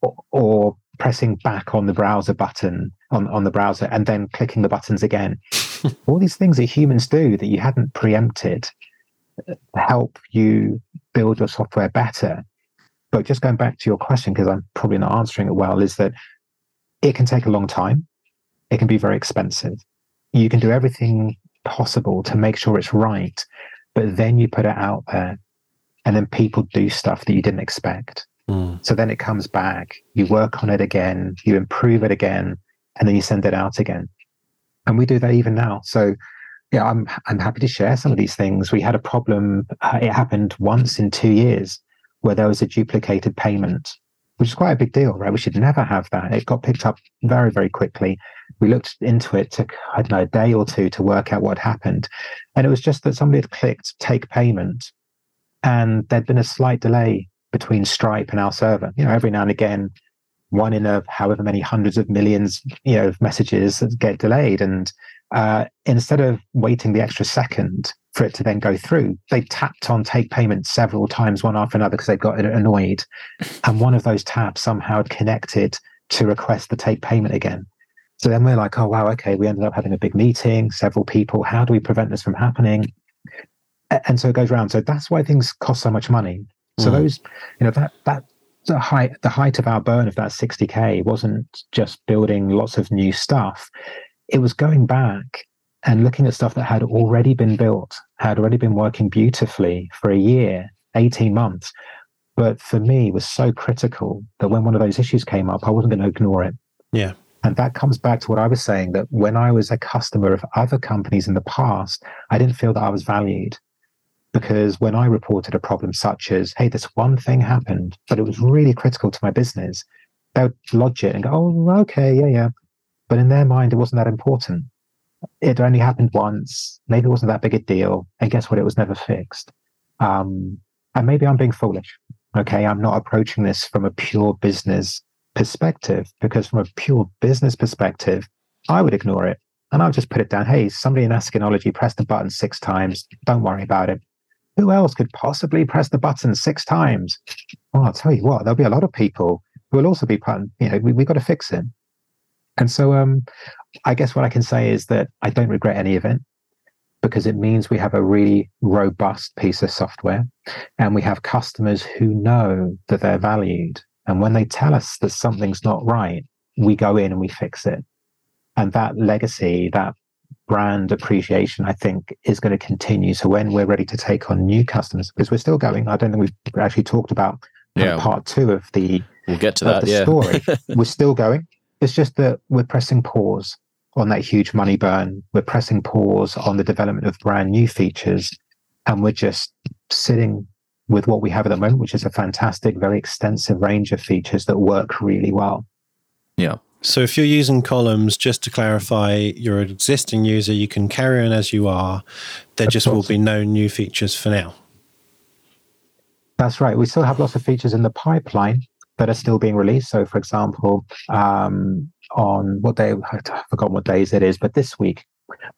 or, or pressing back on the browser button on, on the browser and then clicking the buttons again. (laughs) all these things that humans do that you hadn't preempted uh, help you build your software better. But just going back to your question, because I'm probably not answering it well, is that it can take a long time. It can be very expensive. You can do everything possible to make sure it's right, but then you put it out there and then people do stuff that you didn't expect. Mm. So then it comes back, you work on it again, you improve it again, and then you send it out again and we do that even now. So yeah, I'm I'm happy to share some of these things. We had a problem. Uh, it happened once in two years where there was a duplicated payment, which is quite a big deal, right? We should never have that. It got picked up very very quickly. We looked into it. Took I don't know a day or two to work out what happened, and it was just that somebody had clicked take payment, and there'd been a slight delay between Stripe and our server. You know, every now and again one in a however many hundreds of millions, you know, of messages that get delayed. And uh, instead of waiting the extra second for it to then go through, they tapped on take payment several times, one after another, because they got annoyed. (laughs) And one of those taps somehow had connected to request the take payment again. So then we're like, oh wow, okay. We ended up having a big meeting, several people. How do we prevent this from happening? And so it goes around. So that's why things cost so much money. So mm. those, you know, that that the height the height of our burn of that 60k wasn't just building lots of new stuff. It was going back and looking at stuff that had already been built had already been working beautifully for a year 18 months. But for me was so critical that when one of those issues came up i wasn't going to ignore it. Yeah. And that comes back to what i was saying that when i was a customer of other companies in the past i didn't feel that i was valued because when I reported a problem such as, hey, this one thing happened, but it was really critical to my business, they would lodge it and go, oh, okay, yeah, yeah. But in their mind, it wasn't that important. It only happened once. Maybe it wasn't that big a deal. And guess what? It was never fixed. Um, and maybe I'm being foolish. Okay. I'm not approaching this from a pure business perspective because from a pure business perspective, I would ignore it and I'll just put it down. Hey, somebody in Askinology pressed the button six times. Don't worry about it who else could possibly press the button six times? Well, I'll tell you what, there'll be a lot of people who will also be, you know, we, we've got to fix it. And so um, I guess what I can say is that I don't regret any of it because it means we have a really robust piece of software and we have customers who know that they're valued. And when they tell us that something's not right, we go in and we fix it. And that legacy, that brand appreciation, I think, is going to continue. So when we're ready to take on new customers, because we're still going, I don't think we've actually talked about yeah. part two of the we'll get to that the yeah. story. (laughs) we're still going. It's just that we're pressing pause on that huge money burn. We're pressing pause on the development of brand new features, and we're just sitting with what we have at the moment, which is a fantastic, very extensive range of features that work really well. Yeah. So if you're using Collums, just to clarify, you're an existing user, you can carry on as you are. There of just course. will be no new features for now. That's right. We still have lots of features in the pipeline, that are still being released. So, for example, um, on what day, I've forgotten what days it is, but this week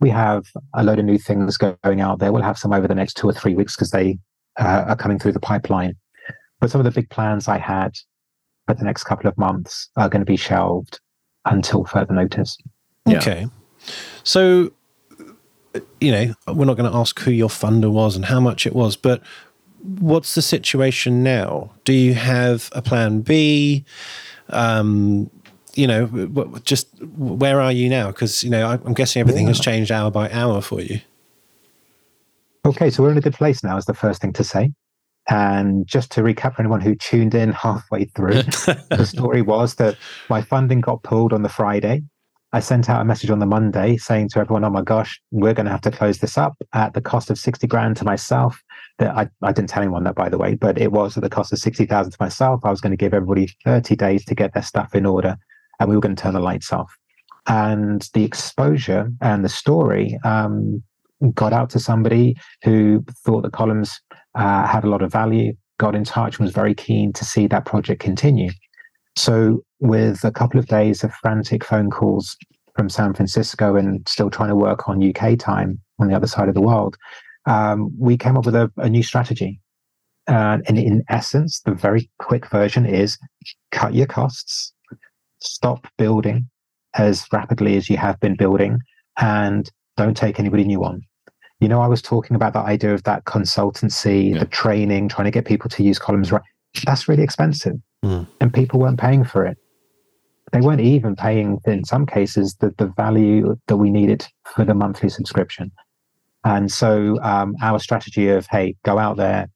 we have a load of new things going out there. We'll have some over the next two or three weeks because they uh, are coming through the pipeline. But some of the big plans I had for the next couple of months are going to be shelved until further notice. Yeah. Okay. So, you know, we're not going to ask who your funder was and how much it was, but what's the situation now? Do you have a plan B? Um, you know, just where are you now? Because you know, I'm guessing everything yeah. has changed hour by hour for you. Okay, so we're in a good place now. Is the first thing to say. And just to recap for anyone who tuned in halfway through, (laughs) the story was that my funding got pulled on the Friday. I sent out a message on the Monday saying to everyone, "Oh my gosh, we're going to have to close this up at the cost of sixty grand to myself." That I, I didn't tell anyone that, by the way, but it was at the cost of sixty thousand to myself. I was going to give everybody thirty days to get their stuff in order, and we were going to turn the lights off. And the exposure and the story um, got out to somebody who thought the Collums uh, had a lot of value. Got in touch, was very keen to see that project continue. So, with a couple of days of frantic phone calls from San Francisco and still trying to work on UK time on the other side of the world, um, we came up with a, a new strategy. Uh, and in essence, the very quick version is cut your costs, stop building as rapidly as you have been building, and don't take anybody new on. You know, I was talking about the idea of that consultancy, yeah. the training, trying to get people to use Collums right. That's really expensive mm. and people weren't paying for it. They weren't even paying, in some cases, the, the value that we needed for the monthly subscription. And so um, our strategy of, hey, go out there,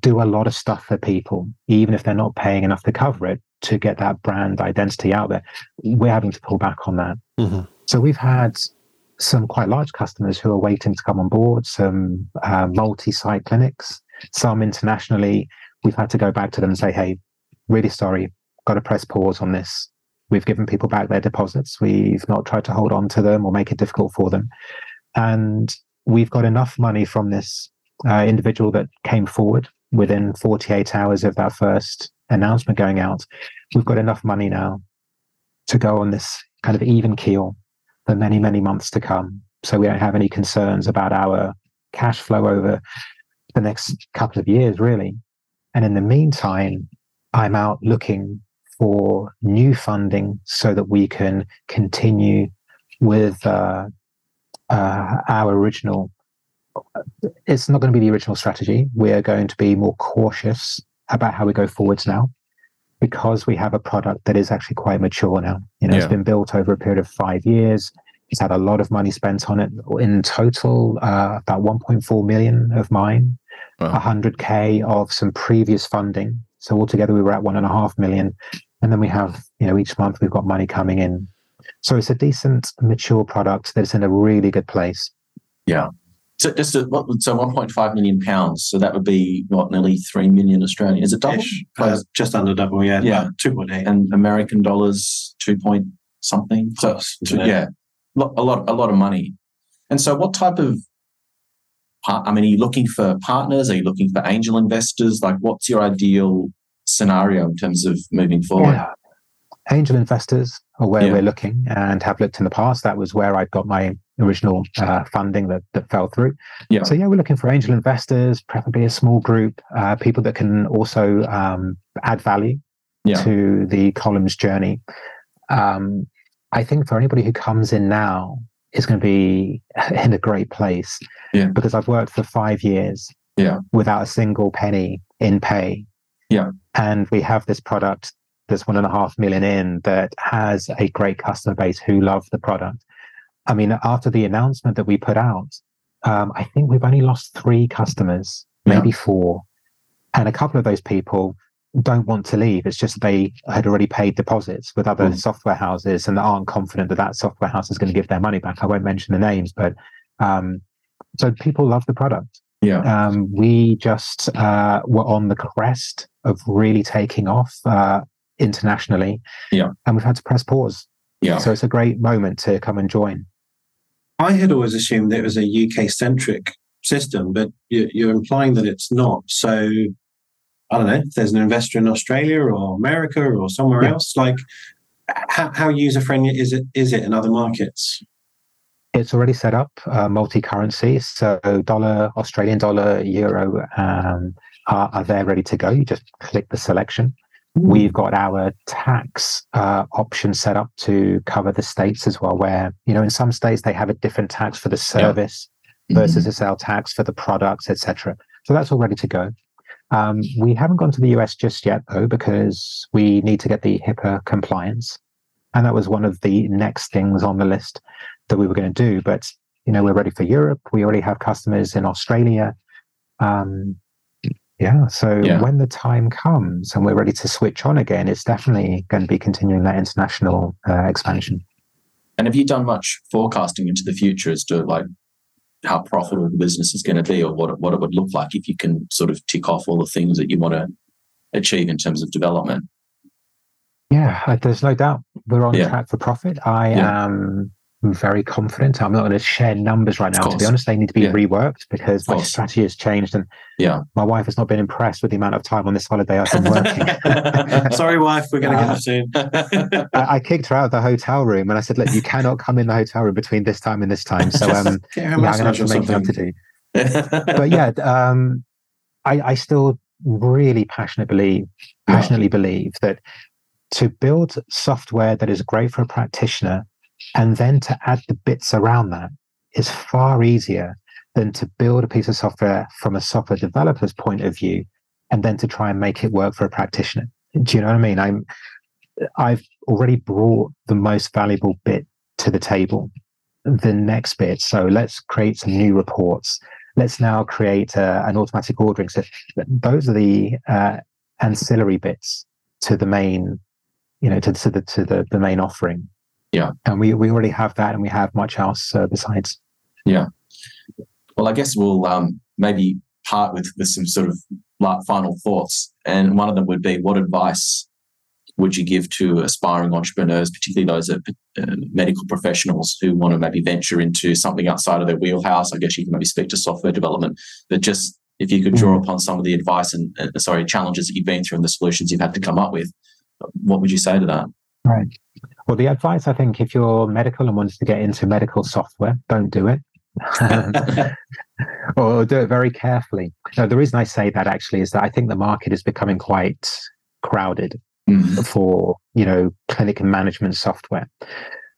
do a lot of stuff for people, even if they're not paying enough to cover it, to get that brand identity out there, we're having to pull back on that. Mm-hmm. So we've had some quite large customers who are waiting to come on board, some uh, multi site clinics, some internationally we've had to go back to them and say, hey, really sorry, got to press pause on this. We've given people back their deposits. We've not tried to hold on to them or make it difficult for them. And we've got enough money from this uh, individual that came forward within 48 hours of that first announcement going out. We've got enough money now to go on this kind of even keel for many, many months to come. So we don't have any concerns about our cash flow over the next couple of years, really. And in the meantime, I'm out looking for new funding so that we can continue with uh, uh, our original. It's not going to be the original strategy. We are going to be more cautious about how we go forwards now because we have a product that is actually quite mature now. You know, yeah. it's been built over a period of five years. It's had a lot of money spent on it. In total, uh, about 1.4 million of mine wow. 100k of some previous funding. So altogether, we were at one and a half million, and then we have you know each month we've got money coming in. So it's a decent, mature product that's in a really good place. Yeah. So just a, so 1.5 million pounds. So that would be what nearly three million Australian. Is it double? Uh, just under double. Yeah. Yeah. Two point eight. And American dollars two point something. So, so yeah, a lot, a lot of money. And so, what type of I mean, are you looking for partners? Are you looking for angel investors? Like, what's your ideal scenario in terms of moving forward? Yeah. Angel investors are where yeah. we're looking and have looked in the past. That was where I got my original uh, funding that, that fell through. Yeah. So, yeah, we're looking for angel investors, preferably a small group, uh, people that can also um, add value yeah. to the Collums journey. Um, I think for anybody who comes in now, is going to be (laughs) in a great place yeah. because I've worked for five years yeah. without a single penny in pay. Yeah. And we have this product that's one and a half million in that has a great customer base who love the product. I mean, after the announcement that we put out, um, I think we've only lost three customers, maybe yeah. four. And a couple of those people don't want to leave. It's just they had already paid deposits with other mm. software houses and aren't confident that that software house is going to give their money back. I won't mention the names, but um, so people love the product. Yeah. Um, we just uh, were on the crest of really taking off uh, internationally. Yeah. And we've had to press pause. Yeah. So it's a great moment to come and join. I had always assumed that it was a UK centric system, but you're implying that it's not. So I don't know, if there's an investor in Australia or America or somewhere Yeah. else, like how, how user friendly is it? Is it in other markets? It's already set up uh, multi-currency, so dollar, Australian dollar, euro um, are, are there ready to go. You just click the selection. We've got our tax uh, option set up to cover the states as well, where you know in some states they have a different tax for the service versus a sale tax for the products, etc. So that's all ready to go. Um, we haven't gone to the US just yet, though, because we need to get the HIPAA compliance, and that was one of the next things on the list that we were going to do. But you know, we're ready for Europe. We already have customers in Australia. Um, yeah, so Yeah. when the time comes and we're ready to switch on again, it's definitely going to be continuing that international uh, expansion. And have you done much forecasting into the future as to like how profitable the business is going to be, or what it, what it would look like if you can sort of tick off all the things that you want to achieve in terms of development? Yeah, there's no doubt we're on Yeah. track for profit. I Yeah. am very confident. I'm not going to share numbers right now. To be honest, they need to be Yeah. reworked because my strategy has changed, and Yeah. my wife has not been impressed with the amount of time on this holiday I've been working. (laughs) Sorry, wife, we're going to Uh, get you soon. (laughs) I, I kicked her out of the hotel room, and I said, "Look, you cannot come in the hotel room between this time and this time." So, (laughs) um, Get her a yeah, I'm going to have to make to do. But yeah, um, I, I still really passionately believe, Yeah. passionately believe that to build software that is great for a practitioner and then to add the bits around that is far easier than to build a piece of software from a software developer's point of view and then to try and make it work for a practitioner. Do you know what I mean? I'm I've already brought the most valuable bit to the table. The next bit, so let's create some new reports. Let's now create uh, an automatic ordering system. Those are the uh, ancillary bits to the main, you know, to, to the to the, the main offering. Yeah. and we we already have that, and we have much else uh, besides. Yeah. Well, I guess we'll um, maybe part with, with some sort of la- final thoughts. And one of them would be what advice would you give to aspiring entrepreneurs, particularly those that, uh, medical professionals who want to maybe venture into something outside of their wheelhouse? I guess you can maybe speak to software development, but just if you could draw upon some of the advice and, uh, sorry, challenges that you've been through and the solutions you've had to come up with, what would you say to that? Right. Well, the advice I think if you're medical and wanted to get into medical software, don't do it. (laughs) or do it very carefully. No, the reason I say that actually is that I think the market is becoming quite crowded Mm, for you know clinic and management software.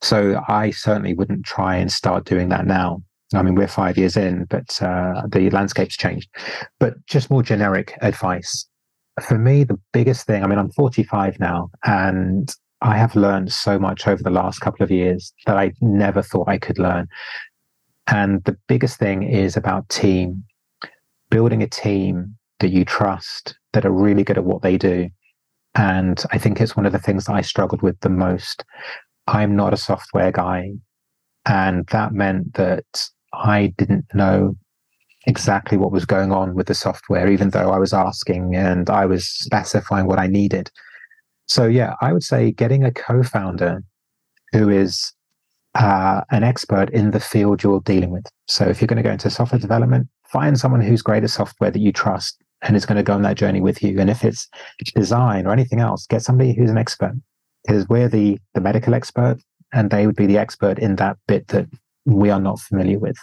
So I certainly wouldn't try and start doing that now. I mean, we're five years in, but uh, the landscape's changed. But just more generic advice for me, the biggest thing. I mean, I'm 45 now, and I have learned so much over the last couple of years that I never thought I could learn. And the biggest thing is about team, building a team that you trust, that are really good at what they do. And I think it's one of the things that I struggled with the most. I'm not a software guy. And that meant that I didn't know exactly what was going on with the software, even though I was asking and I was specifying what I needed. So, yeah, I would say getting a co founder who is uh, an expert in the field you're dealing with. So, if you're going to go into software development, find someone who's great at software that you trust and is going to go on that journey with you. And if it's design or anything else, get somebody who's an expert because we're the, the medical expert and they would be the expert in that bit that we are not familiar with.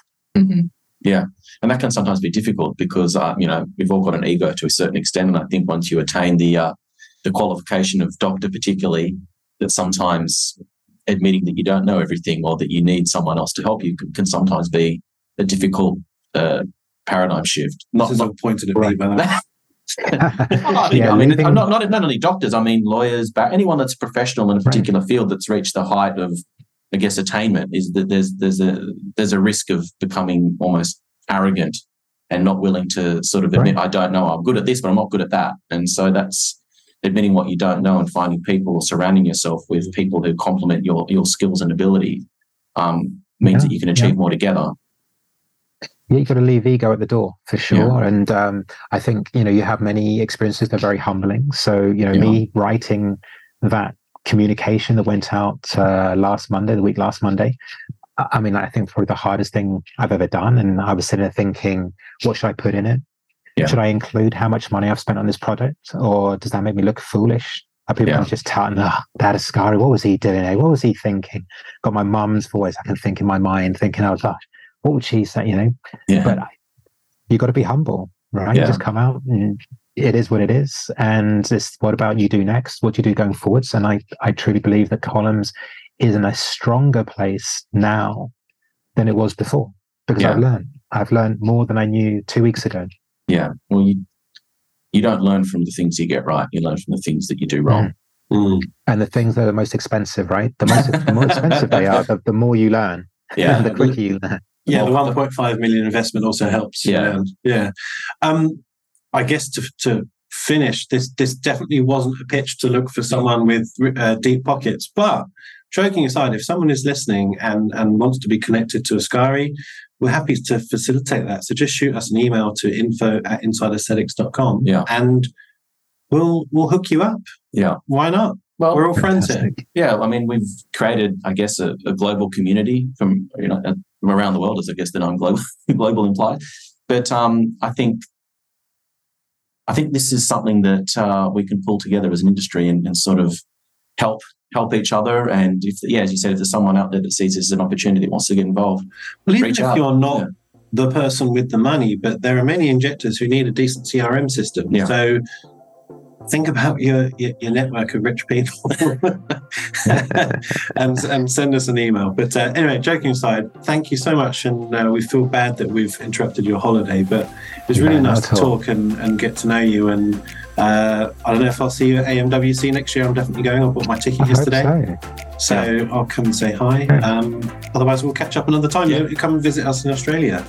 Yeah, and that can sometimes be difficult because uh, you know we've all got an ego to a certain extent, and I think once you attain the uh, the qualification of doctor, particularly, that sometimes admitting that you don't know everything or that you need someone else to help you can, can sometimes be a difficult uh, paradigm shift. This is all pointed at me, by the way. I mean, Yeah, I mean leaving- not, not not only doctors. I mean lawyers, but anyone that's professional in a particular field that's reached the height of, I guess, attainment is that there's there's a there's a risk of becoming almost arrogant and not willing to sort of admit I don't know. I'm good at this, but I'm not good at that. And so that's admitting what you don't know and finding people or surrounding yourself with people who complement your your skills and ability um, means Yeah, that you can achieve yeah. more together. Yeah, you've got to leave ego at the door for sure. And um, I think, you know, you have many experiences that are very humbling. So, you know, Yeah. me writing that communication that went out uh, last Monday, the week last Monday, I I mean, I think probably the hardest thing I've ever done. And I was sitting there thinking, what should I put in it? Yeah. Should I include how much money I've spent on this product, or does that make me look foolish? Are people Yeah. just touting, oh, that Askari, what was he doing? eh? What was he thinking? Got my mum's voice. I can think in my mind, thinking, oh gosh, what would she say? You know, Yeah. but you got to be humble, right? Yeah. You just come out and it is what it is. And it's what about you do next? What do you do going forwards? And I, I truly believe that Collums is in a stronger place now than it was before because Yeah. I've learned. I've learned more than I knew two weeks ago. Yeah. Well, you you don't learn from the things you get right. You learn from the things that you do wrong. Mm. And the things that are the most expensive, right? The, most, the more expensive they are, the, the more you learn, (laughs) Yeah. the quicker you learn. Yeah, the 1.5 million investment also helps. Yeah. Um, yeah. Um, I guess to, to finish, this this definitely wasn't a pitch to look for someone with uh, deep pockets. But joking aside, if someone is listening and, and wants to be connected to Askari, we're happy to facilitate that. So just shoot us an email to info at insideaesthetics.com Yeah. and we'll we'll hook you up. Yeah. Why not? Well, We're all friends here. Yeah, I mean, we've created, I guess, a, a global community from you know uh, from around the world, as I guess the non global (laughs) global implies. But um, I think, I think this is something that uh, we can pull together as an industry and, and sort of help help each other. And if yeah, as you said, if there's someone out there that sees this as an opportunity that wants to get involved, Well, even if out. you're not Yeah. the person with the money, but there are many injectors who need a decent CRM system. Yeah. So think about your, your your network of rich people (laughs) and and send us an email. But uh, anyway, joking aside, thank you so much, and uh, we feel bad that we've interrupted your holiday, but it was really nice to talk and, and get to know you. And uh, I don't know if I'll see you at AMWC next year. I'm definitely going. I bought my ticket I hope yesterday. so. So I'll come and say hi. Yeah. Um, otherwise, we'll catch up another time. Yeah. You come and visit us in Australia.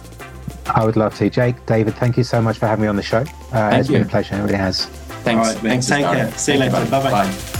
I would love to. Jake, David, thank you so much for having me on the show. Uh, it's you. been a pleasure. It really has. thanks. All right, mate. thanks, Take care. See you Thank later. buddy. Bye-bye. Bye.